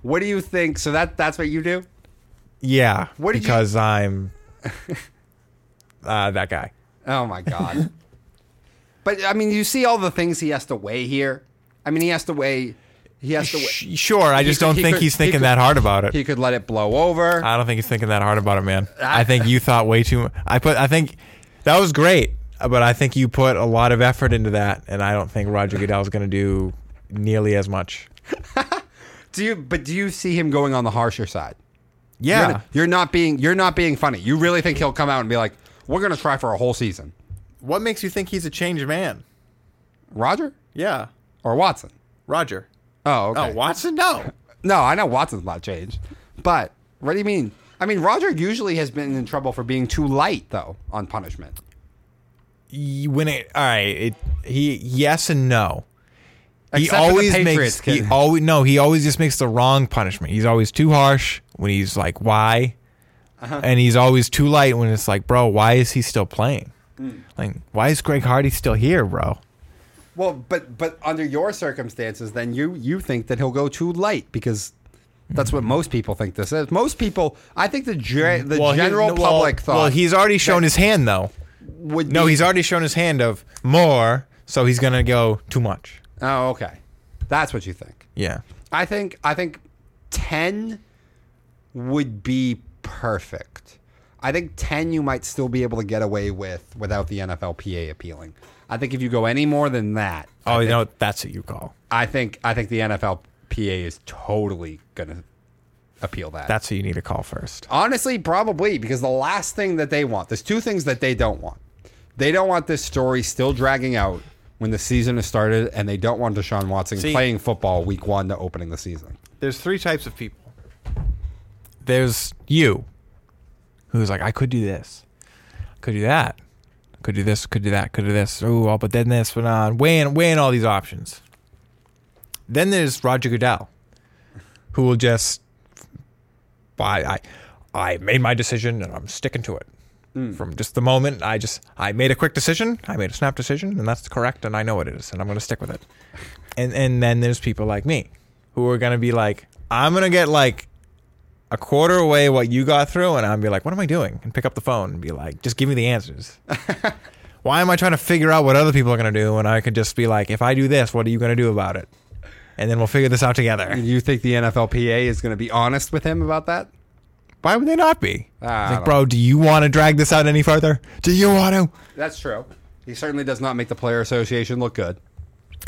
what do you think? So that that's what you do? Yeah. What did you- because I'm uh, that guy. Oh my god. But I mean, you see all the things he has to weigh here. I mean, he has to weigh he has to weigh, Sh- Sure, I just could- don't he think could- he's he thinking could- that hard about it. he could let it blow over. I don't think he's thinking that hard about it, man. I think you thought way too. I put. I think that was great, but I think you put a lot of effort into that, and I don't think Roger Goodell's going to do nearly as much. do you but do you see him going on the harsher side? Yeah, You're, you're not being you're not being funny. You really think he'll come out and be like, "We're going to try for a whole season." What makes you think he's a changed man? Roger? Yeah, or Watson? Roger. Oh, okay. Oh, Watson? No. No, I know Watson's not changed. But what do you mean? I mean, Roger usually has been in trouble for being too light, though, on punishment. You- when it all right, it he yes and no. He Except for the always Patriots makes he kid. always no, he always just makes the wrong punishment. He's always too harsh when he's like why, Uh-huh. and he's always too light when it's like bro, why is he still playing? Hmm. Like why is Greg Hardy still here, bro? Well, but but under your circumstances, then you you think that he'll go too light because that's what most people think this is. Most people, I think the ge- the Well, he- general well- public thought. Well, he's already shown his hand though. would No, be- he's already shown his hand of more, so he's gonna go too much. Oh, okay. That's what you think. Yeah. I think I think ten would be perfect. I think ten you might still be able to get away with without the NFLPA appealing. I think if you go any more than that, Oh, you know that's what you call. I think I think the NFLPA is totally gonna appeal that. That's what you need to call first. Honestly, probably because the last thing that they want, there's two things that they don't want. They don't want this story still dragging out when the season has started, and they don't want Deshaun Watson See- playing football week one to opening the season. there's three types of people. There's you, who's like, I could do this, could do that, could do this, could do that, could do this. Oh, but then this, but on weighing weighing all these options. Then there's Roger Goodell, who will just, I I, I made my decision and I'm sticking to it. Mm. From just the moment I just I made a quick decision, I made a snap decision, and that's correct, and I know it is, and I'm going to stick with it. And and then there's people like me, who are going to be like, I'm going to get like a quarter away what you got through, and I'd be like, what am I doing? And pick up the phone and be like, just give me the answers. Why am I trying to figure out what other people are going to do when I could just be like, if I do this, what are you going to do about it? And then we'll figure this out together. You think the NFLPA is going to be honest with him about that? Why would they not be? Ah, like, bro, do you want to drag this out any further? Do you want to? That's true. He certainly does not make the player association look good,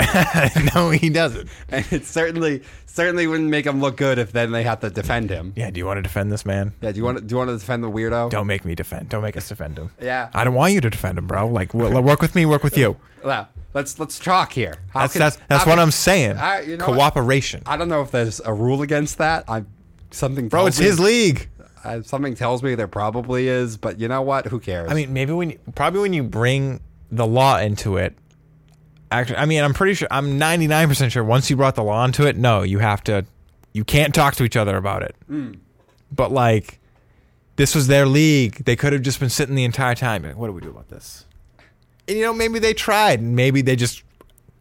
no, he doesn't. and it certainly certainly wouldn't make him look good if then they have to defend him. Yeah, do you want to defend this man? Yeah, do you want to, do you want to defend the weirdo? Don't make me defend. Don't make us defend him. Yeah. I don't want you to defend him, bro. Like, w- work with me, work with you. Well, let's let's talk here. How That's can- that's that's what can- I'm saying. I- you know what? Cooperation, I don't know if there's a rule against that. I something bro. It's me- his league. Something tells me there probably is, but you know what? Who cares? I mean, maybe when you, probably when you bring the law into it. Actually, I mean, I'm pretty sure. I'm 99 percent sure. Once you brought the law into it, no, you have to. You can't talk to each other about it. Hmm. But like, this was their league. They could have just been sitting the entire time. Like, what do we do about this? And you know, maybe they tried, and maybe they just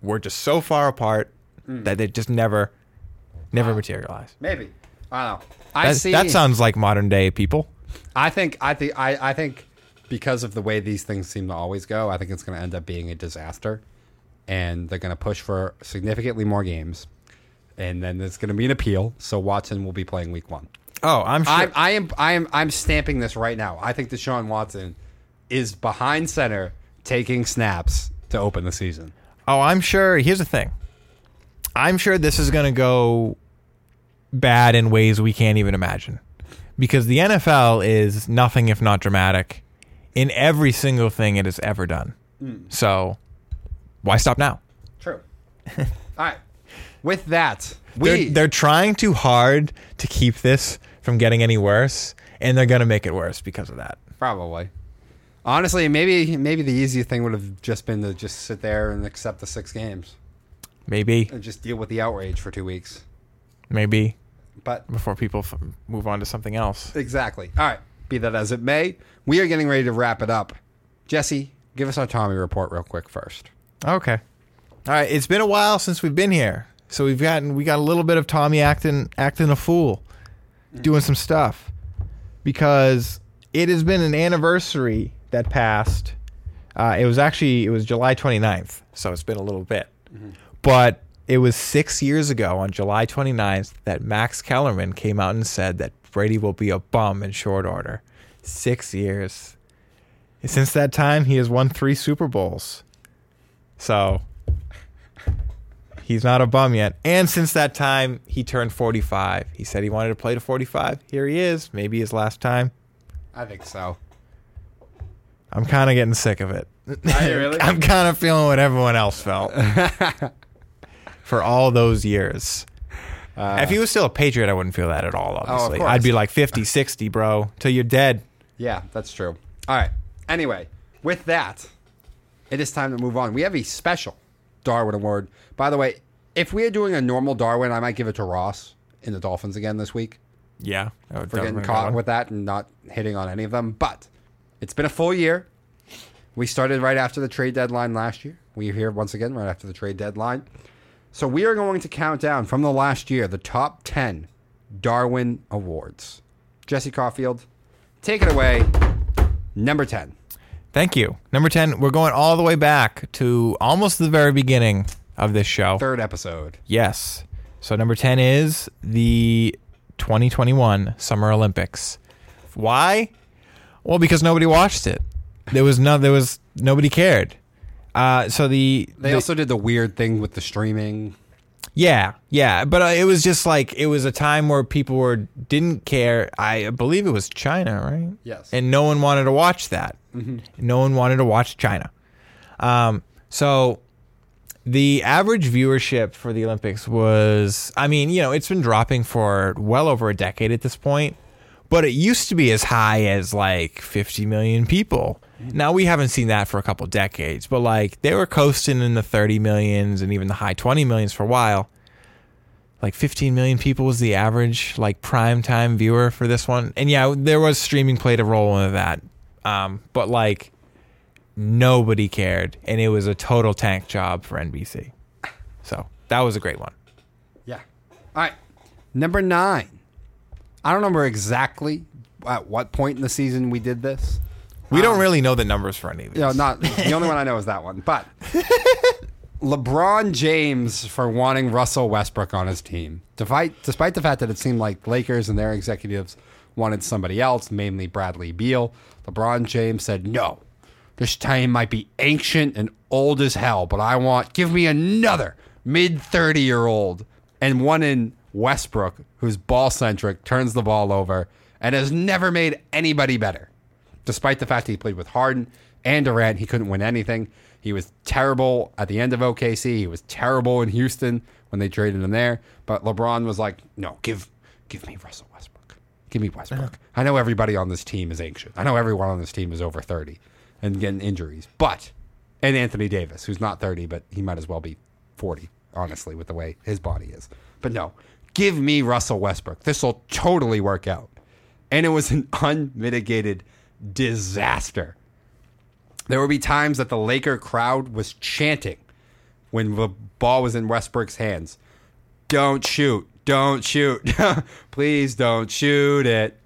were just so far apart hmm. that they just never, never materialized. maybe. I don't know. I That, see. that sounds like modern day people. I think. I think. I, I think because of the way these things seem to always go, I think it's going to end up being a disaster, and they're going to push for significantly more games, and then there's going to be an appeal. So Watson will be playing Week One. Oh, I'm sure. I'm, I am. I am. I'm stamping this right now. I think Deshaun Watson is behind center, taking snaps to open the season. Oh, I'm sure. Here's the thing. I'm sure this is going to go bad in ways we can't even imagine. Because the NFL is nothing if not dramatic in every single thing it has ever done. Hmm. So, why stop now? True. All right. With that, They're, we they're trying too hard to keep this from getting any worse, and they're going to make it worse because of that. probably. Honestly, maybe maybe the easiest thing would have just been to just sit there and accept the six games Maybe, and just deal with the outrage for two weeks. maybe But before people f- move on to something else. exactly. All right. Be that as it may, we are getting ready to wrap it up. Jesse, give us our Tommy report real quick first. Okay. All right. It's been a while since we've been here, so we've gotten we got a little bit of Tommy acting acting a fool, doing some stuff, because it has been an anniversary that passed. Uh, it was actually it was July 29th, so it's been a little bit, but it was six years ago on July 29th that Max Kellerman came out and said that Brady will be a bum in short order. Six years. Since that time, he has won three Super Bowls. So he's not a bum yet. And since that time, he turned 45. He said he wanted to play to 45. Here he is. Maybe his last time. I think so. I'm kind of getting sick of it. Are you really? I'm kind of feeling what everyone else felt. for all those years. Uh, if he was still a Patriot, I wouldn't feel that at all, oh, obviously. course. I'd be like 50, 60, bro, till you're dead. Yeah, that's true. All right. Anyway, with that, it is time to move on. We have a special Darwin Award. By the way, if we are doing a normal Darwin, I might give it to Ross in the Dolphins again this week Yeah. for getting caught with that and not hitting on any of them. But it's been a full year. We started right after the trade deadline last year. We are here once again right after the trade deadline. So we are going to count down from the last year the top 10 Darwin Awards. Jesse Caulfield, take it away. Number 10. Thank you. Number 10, we're going all the way back to almost the very beginning of this show. Third episode. Yes. So number 10 is the 2021 Summer Olympics. Why? Well, because nobody watched it. There was no there was nobody cared. Uh, so the, They the- also did the weird thing with the streaming. Yeah, yeah, but uh, it was just like it was a time where people were didn't care. I believe it was China, right? Yes. And no one wanted to watch that. No one wanted to watch China. Um, so the average viewership for the Olympics was, I mean, you know, it's been dropping for well over a decade at this point, but it used to be as high as like 50 million people. Now we haven't seen that for a couple decades, but like they were coasting in the 30 millions and even the high 20 millions for a while. Like 15 million people was the average like prime time viewer for this one. And yeah, there was streaming played a role in that. Um, but like nobody cared and it was a total tank job for NBC. So, that was a great one. Yeah. All right. Number nine. I don't remember exactly at what point in the season we did this. We don't um, really know the numbers for any of these. You know, not the only one I know is that one. But LeBron James for wanting Russell Westbrook on his team, despite despite the fact that it seemed like Lakers and their executives wanted somebody else, mainly Bradley Beal. LeBron James said, "No, this team might be ancient and old as hell, but I want give me another mid thirty year old and one in Westbrook who's ball centric, turns the ball over, and has never made anybody better." Despite the fact that he played with Harden and Durant, he couldn't win anything. He was terrible at the end of OKC. He was terrible in Houston when they traded him there. But LeBron was like, "No, give give me Russell Westbrook. Give me Westbrook. Uh-huh. I know everybody on this team is anxious. I know everyone on this team is over 30 and getting injuries. But and Anthony Davis, who's not 30, but he might as well be 40, honestly, with the way his body is. But no, give me Russell Westbrook. This will totally work out. And it was an unmitigated disaster. There would be times that the Laker crowd was chanting when the ball was in Westbrook's hands. Don't shoot. Don't shoot. Please don't shoot it.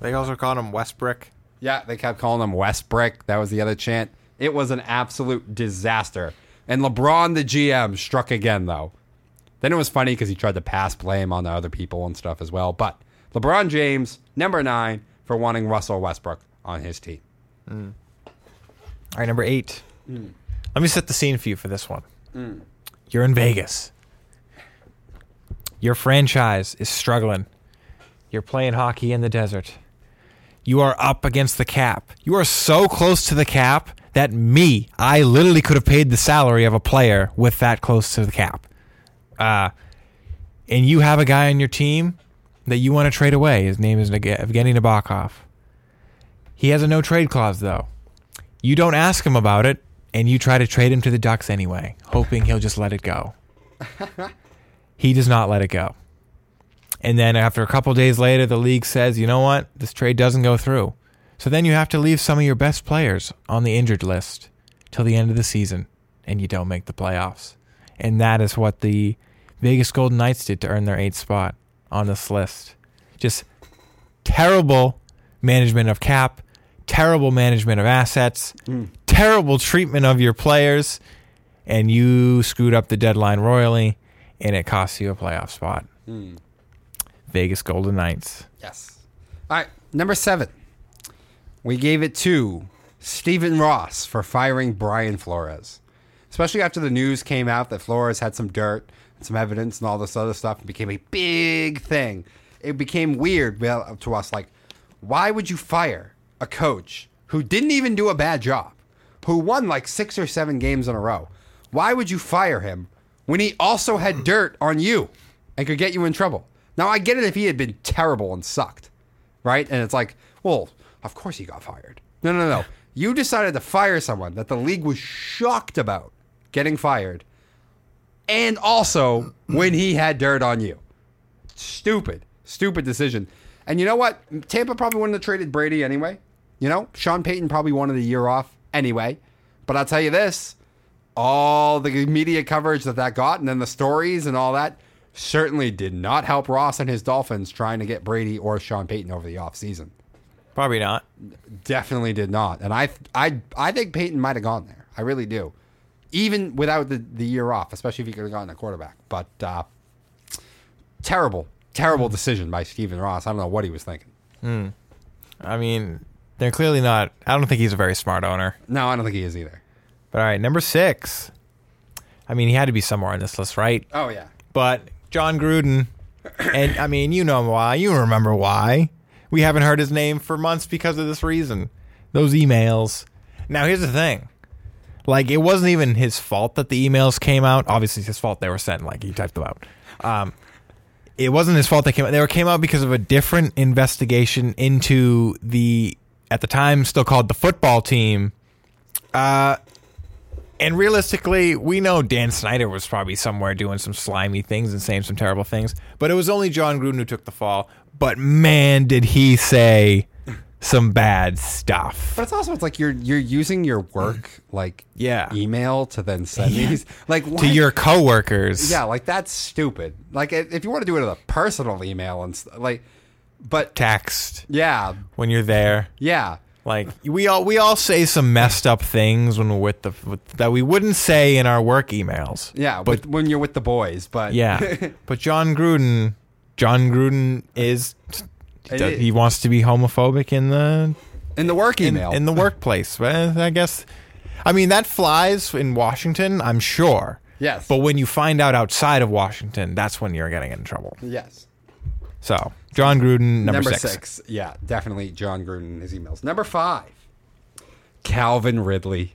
They also called him Westbrook. Yeah, they kept calling him Westbrick. That was the other chant. It was an absolute disaster. And LeBron, the GM, struck again, though. Then it was funny because he tried to pass blame on the other people and stuff as well. But LeBron James, number nine, for wanting Russell Westbrook on his team. Mm. All right, number eight. Mm. Let me set the scene for you for this one. Mm. You're in Vegas. Your franchise is struggling. You're playing hockey in the desert. You are up against the cap. You are so close to the cap that me, I literally could have paid the salary of a player with that close to the cap. Uh, and you have a guy on your team that you want to trade away. His name is Evgeny Nabokov. He has a no trade clause, though. You don't ask him about it, and you try to trade him to the Ducks anyway, hoping he'll just let it go. he does not let it go. And then after a couple days later, the league says, you know what? This trade doesn't go through. So then you have to leave some of your best players on the injured list till the end of the season, and you don't make the playoffs. And that is what the Vegas Golden Knights did to earn their eighth spot on this list. Just terrible management of cap, terrible management of assets, mm. terrible treatment of your players, and you screwed up the deadline royally, and it costs you a playoff spot. Mm. Vegas Golden Knights. Yes. All right, number seven. We gave it to Stephen Ross for firing Brian Flores. Especially after the news came out that Flores had some dirt and some evidence and all this other stuff. It became a big thing. It became weird to us. Like, why would you fire a coach who didn't even do a bad job, who won like six or seven games in a row? Why would you fire him when he also had dirt on you and could get you in trouble. Now I get it if he had been terrible and sucked, right? And it's like, well, of course he got fired. No, no, no. You decided to fire someone that the league was shocked about getting fired, and also when he had dirt on you. Stupid, stupid decision. And you know what? Tampa probably wouldn't have traded Brady anyway. You know, Sean Payton probably wanted a year off anyway. But I'll tell you this all the media coverage that that got and then the stories and all that certainly did not help Ross and his Dolphins trying to get Brady or Sean Payton over the offseason. Probably not. Definitely did not. And I I I think Payton might have gone there. I really do. Even without the, the year off, especially if he could have gotten a quarterback. But uh, terrible, terrible decision by Stephen Ross. I don't know what he was thinking. I mean, they're clearly not. I don't think he's a very smart owner. No, I don't think he is either. But all right, number six. I mean, he had to be somewhere on this list, right? Oh yeah. But Jon Gruden, and I mean, you know why. You remember why. We haven't heard his name for months because of this reason. Those emails. Now, here's the thing. Like, it wasn't even his fault that the emails came out. Obviously, it's his fault they were sent. Like, he typed them out. Um, it wasn't his fault they came out. They were came out because of a different investigation into the, at the time, still called the football team. Uh, and realistically, we know Dan Snyder was probably somewhere doing some slimy things and saying some terrible things. But it was only Jon Gruden who took the fall. But man, did he say some bad stuff. But it's also it's like you're you're using your work like Yeah. email to then send these like To your coworkers. yeah like that's stupid. Like if you want to do it as a personal email and like, but Text yeah when you're there. yeah Like we all we all say some messed up things when we're with the with, that we wouldn't say in our work emails. yeah. But But when you're with the boys, but yeah. but Jon Gruden Jon Gruden is It is. he wants to be homophobic in the in the work in, email in the workplace. Well, I guess. I mean, that flies in Washington, I'm sure. Yes. But when you find out outside of Washington, that's when you're getting in trouble. yes. So, Jon Gruden, number, Number six. six. Yeah, definitely Jon Gruden his emails. Number five, Calvin Ridley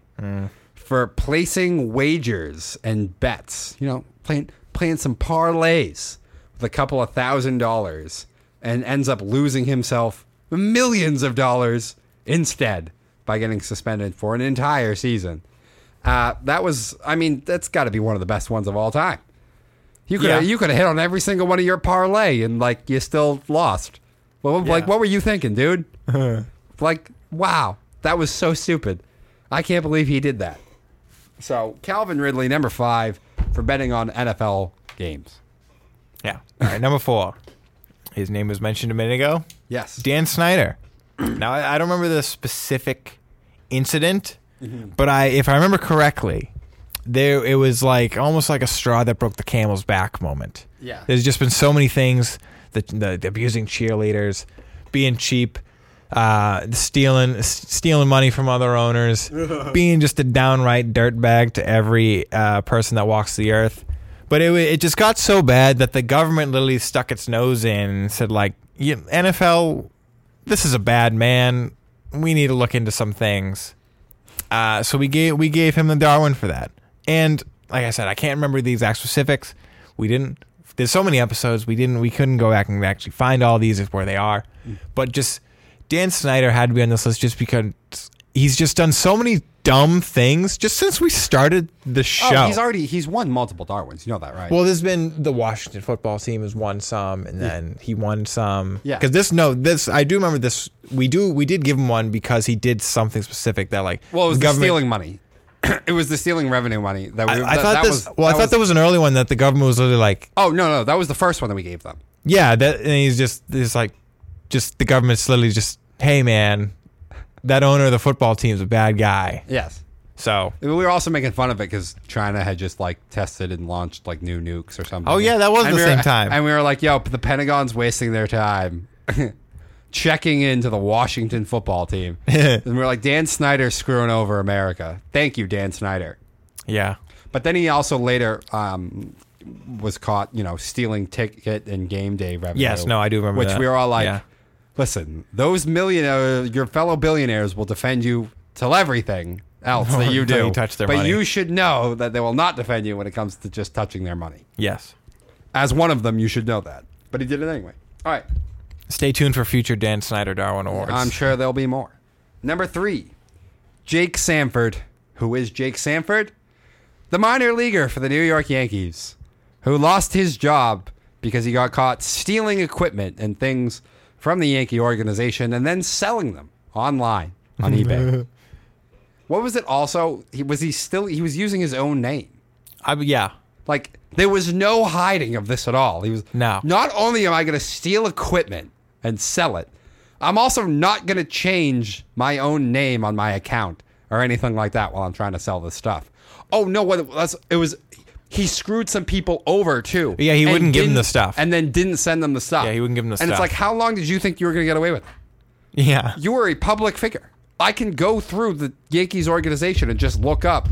for placing wagers and bets. You know, playing playing some parlays with a couple of thousand dollars, and ends up losing himself millions of dollars instead by getting suspended for an entire season. Uh, that was, I mean, that's got to be one of the best ones of all time. You could Yeah. you could have hit on every single one of your parlay and like you still lost. Well, like what were you thinking, dude? like wow, that was so stupid. I can't believe he did that. So Calvin Ridley, number five, for betting on NFL games. Yeah. All right, number four. His name was mentioned a minute ago. Yes. Dan Snyder. now, I, I don't remember the specific incident, Mm-hmm. but I, if I remember correctly, there it was like almost like a straw that broke the camel's back moment. Yeah. There's just been so many things that the, the abusing cheerleaders, being cheap, uh, stealing stealing money from other owners, being just a downright dirtbag to every uh, person that walks the earth. But it it just got so bad that the government literally stuck its nose in and said like, "You- NFL, this is a bad man. We need to look into some things. Uh, so we gave we gave him the Darwin for that. And like I said, I can't remember the exact specifics. We didn't. There's so many episodes we didn't. We couldn't go back and actually find all these if where they are. But just Dan Snyder had to be on this list just because he's just done so many dumb things just since we started the oh, show. Oh, he's already he's won multiple Darwins. You know that, right? Well, there's been the Washington football team has won some, and then he won some. Yeah. Because this, no, this I do remember this. We do, we did give him one because he did something specific that like. well, it was government- stealing money. it was the stealing revenue money that we. I, I that- thought that this. was- well, I thought was- there was an early one that the government was literally like, Oh no, no, that was the first one that we gave them. yeah, that, and he's just, he's like, just the government's literally just, hey man, that owner of the football team's a bad guy. Yes. So, We were also making fun of it because China had just like tested and launched like new nukes or something. Oh, yeah, that was And the we were- same time. And we were like, "Yo, the Pentagon's wasting their time checking into the Washington football team." and we're like, "Dan Snyder screwing over America." Thank you, Dan Snyder. yeah, But then he also later um, was caught, you know, stealing ticket and game day revenue. Yes, no, I do remember Which that. we were all like, Yeah. listen, those millionaire, your fellow billionaires will defend you till everything, else that you do. you touch their but money. you should know that they will not defend you when it comes to just touching their money. Yes. As one of them, you should know that. But he did it anyway. All right. Stay tuned for future Dan Snyder Darwin Awards. I'm sure there'll be more. Number three, Jake Sanford. Who is Jake Sanford? The minor leaguer for the New York Yankees, who lost his job because he got caught stealing equipment and things from the Yankee organization and then selling them online on eBay. what was it also? He was he still he was using his own name. I, yeah. Like there was no hiding of this at all. He was No. Not only am I going to steal equipment and sell it, I'm also not going to change my own name on my account or anything like that while I'm trying to sell this stuff. Oh no, what it was it was he screwed some people over too. Yeah, he wouldn't give them the stuff. and then didn't send them the stuff. Yeah, he wouldn't give them the stuff. And it's like, how long did you think you were going to get away with it? Yeah. You were a public figure. I can go through the Yankees organization and just look up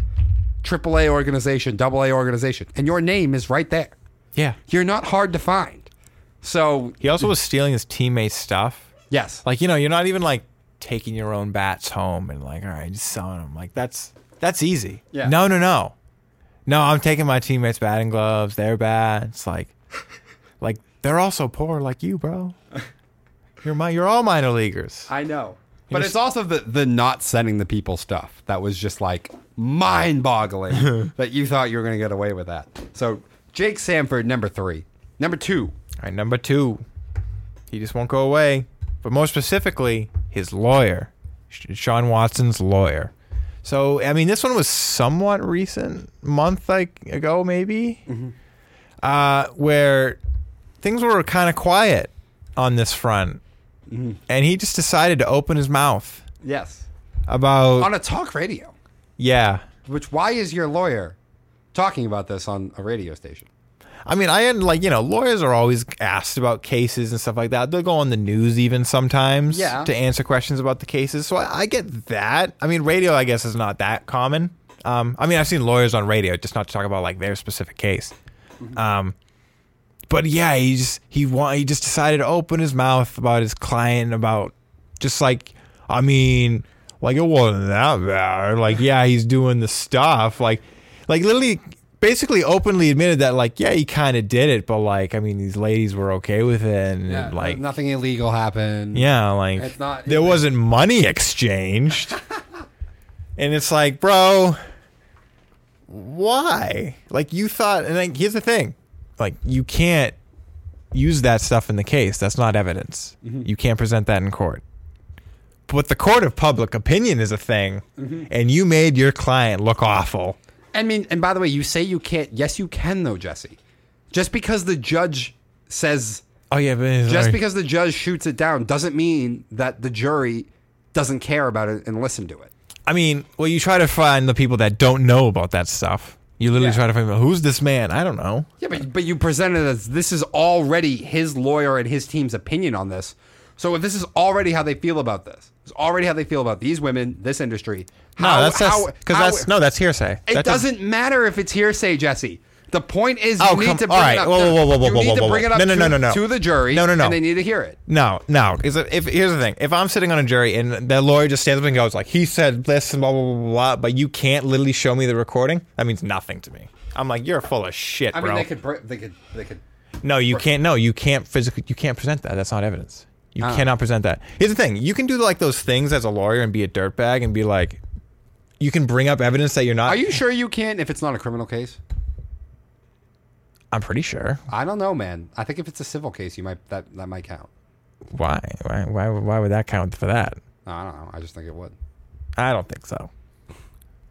AAA organization, AA organization, and your name is right there. Yeah. You're not hard to find. So, He also was stealing his teammates' stuff. yes. Like, you know, you're not even like taking your own bats home and like, all right, just selling them. Like, that's that's easy. Yeah. No, no, no. No, I'm taking my teammates' batting gloves, their bats. Like, like they're also poor like you, bro. You're my, you're all minor leaguers. I know. But it's also the, the not sending the people stuff that was just like mind boggling that you thought you were going to get away with that. So, Jake Sanford, number three. Number two, right, number two, he just won't go away. But more specifically, his lawyer, Deshaun Watson's lawyer. So, I mean, this one was somewhat recent, month like ago, maybe, uh, where things were kind of quiet on this front, and he just decided to open his mouth yes. about On a talk radio. yeah. Which, why is your lawyer talking about this on a radio station? I mean, I had like you know, lawyers are always asked about cases and stuff like that. They'll go on the news even sometimes Yeah. to answer questions about the cases. So I, I get that. I mean, radio, I guess, is not that common. Um, I mean, I've seen lawyers on radio just not to talk about like their specific case. Um, but yeah, he just he want he just decided to open his mouth about his client about just like I mean, like it wasn't that bad. Like yeah, he's doing the stuff. Like like literally basically openly admitted that like yeah, he kind of did it, but like I mean, these ladies were okay with it and like nothing illegal happened. yeah, like It's not- there wasn't money exchanged. and it's like, bro, why? Like you thought and like here's the thing. Like you can't use that stuff in the case. That's not evidence. Mm-hmm. You can't present that in court. But the court of public opinion is a thing, Mm-hmm. and you made your client look awful. I mean, and by the way, you say you can't. Yes, you can, though, Jesse. Just because the judge says, Oh yeah, but just because the judge shoots it down, doesn't mean that the jury doesn't care about it and listen to it. I mean, well, you try to find the people that don't know about that stuff. You literally Yeah. try to find who's this man? I don't know. Yeah, but but you present it as this is already his lawyer and his team's opinion on this. So if this is already how they feel about this, it's already how they feel about these women, this industry. No, that's how- because how- that's no, that's hearsay. It That doesn't matter if it's hearsay, Jesse. The point is, you Oh, need come- to bring all right. it up. Whoa, whoa, whoa, whoa, you whoa, need whoa, to bring it up No, no, to, no, no, no. to the jury. No, no, no. And they need to hear it. No, no. Is it, if here's the thing, if I'm sitting on a jury and the lawyer just stands up and goes like, "He said this and blah blah blah blah,", but you can't literally show me the recording, that means nothing to me. I'm like, you're full of shit, I mean, they could, br- they could, they could. no, you can't. No, you can't physically. You can't present that. That's not evidence. You Oh. cannot present that. Here's the thing: you can do like those things as a lawyer and be a dirtbag and be like, you can bring up evidence that you're not. Are you sure you can if it's not a criminal case? I'm pretty sure. I don't know, man. I think if it's a civil case, you might that that might count. Why? Why? Why? Why would that count for that? I don't know. I just think it would. I don't think so.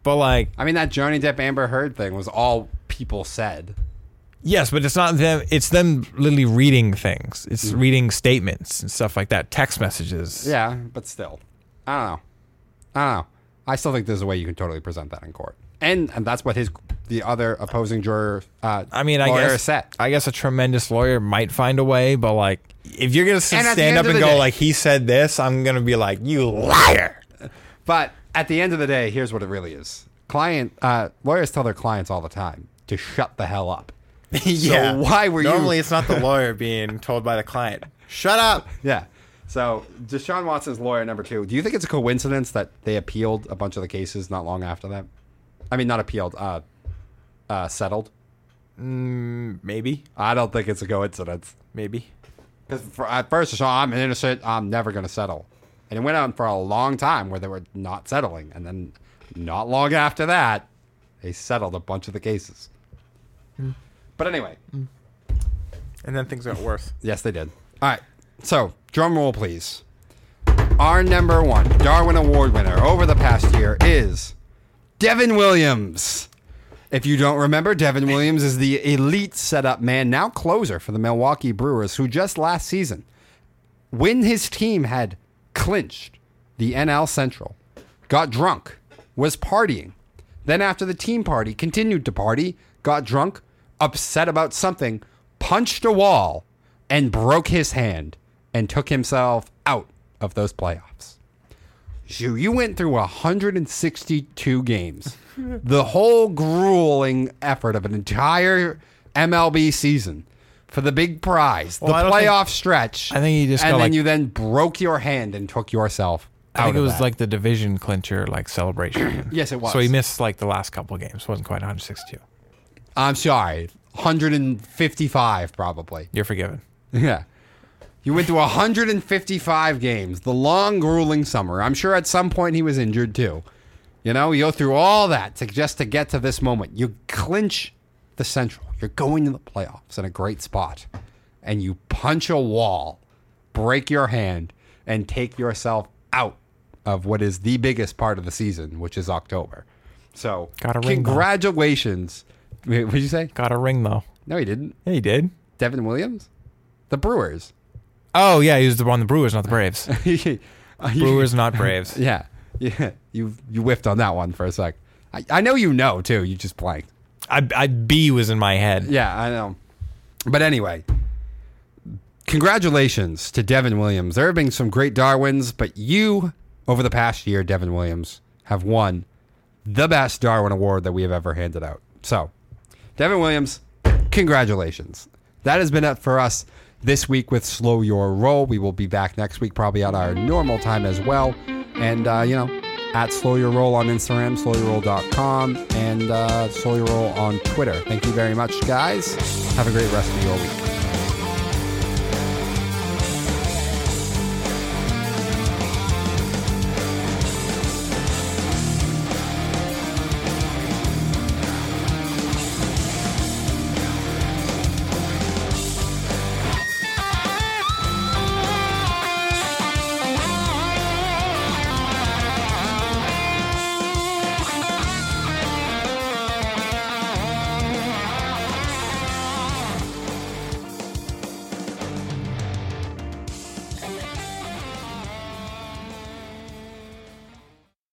But like, I mean, that Johnny Depp Amber Heard thing was all people said. Yes, but it's not them. It's them literally reading things. It's Mm. reading statements and stuff like that, text messages. Yeah, but still, I don't know. I don't know. I still think there's a way you can totally present that in court, and and that's what his the other opposing juror. Uh, I mean, I guess said. I guess a tremendous lawyer might find a way, but like, if you're gonna And stand up and go day- like he said this, I'm gonna be like, you liar. But at the end of the day, here's what it really is: client uh, lawyers tell their clients all the time to shut the hell up. yeah. why were you- Normally, it's not the lawyer being told by the client, "Shut up." Yeah. So, Deshaun Watson's lawyer number two. Do you think it's a coincidence that they appealed a bunch of the cases not long after that? I mean, not appealed, uh, uh, settled. Maybe. I don't think it's a coincidence. Maybe. Because at first, Deshaun, I'm an innocent. I'm never going to settle. And it went on for a long time where they were not settling. And then, not long after that, they settled a bunch of the cases. But anyway, mm. And then things got worse. yes, they did. All right. So, drum roll, please. Our number one Darwin Award winner over the past year is Devin Williams. If you don't remember, Devin Williams is the elite setup man, now closer for the Milwaukee Brewers, who just last season, when his team had clinched the NL Central, got drunk, was partying. Then, after the team party, continued to party, got drunk, upset about something, punched a wall, and broke his hand and took himself out of those playoffs. You, you went through 162 games, the whole grueling effort of an entire MLB season for the big prize, Well, the don't think- playoff stretch. I think you just and then like- you then broke your hand and took yourself. I think it was that. like the division clincher like celebration. Yes, it was. So he missed like the last couple games. wasn't quite 162. I'm sorry, 155 probably. You're forgiven. Yeah. You went to 155 games, the long, grueling summer. I'm sure at some point he was injured too. You know, you go through all that to just to get to this moment. You clinch the Central. You're going to the playoffs in a great spot, and you punch a wall, break your hand, and take yourself out of what is the biggest part of the season, which is October. So, congratulations. Wait, What did you say? Got a ring though. No, he didn't. Yeah, he did. Devin Williams, the Brewers. Oh yeah, he was the one the Brewers, not the Braves. Uh, Brewers, not Braves. Yeah, yeah. You you whiffed on that one for a sec. I, I know you know too. You just blanked. I, I B was in my head. Yeah, I know. But anyway, congratulations to Devin Williams. There have been some great Darwins, but you over the past year, Devin Williams, have won the best Darwin Award that we have ever handed out. So, Devin Williams, congratulations. That has been it for us this week with Slow Your Roll. We will be back next week, probably at our normal time as well. And, uh, you know, at Slow Your Roll on Instagram, slowyourroll.com, and uh, Slow Your Roll on Twitter. Thank you very much, guys. Have a great rest of your week.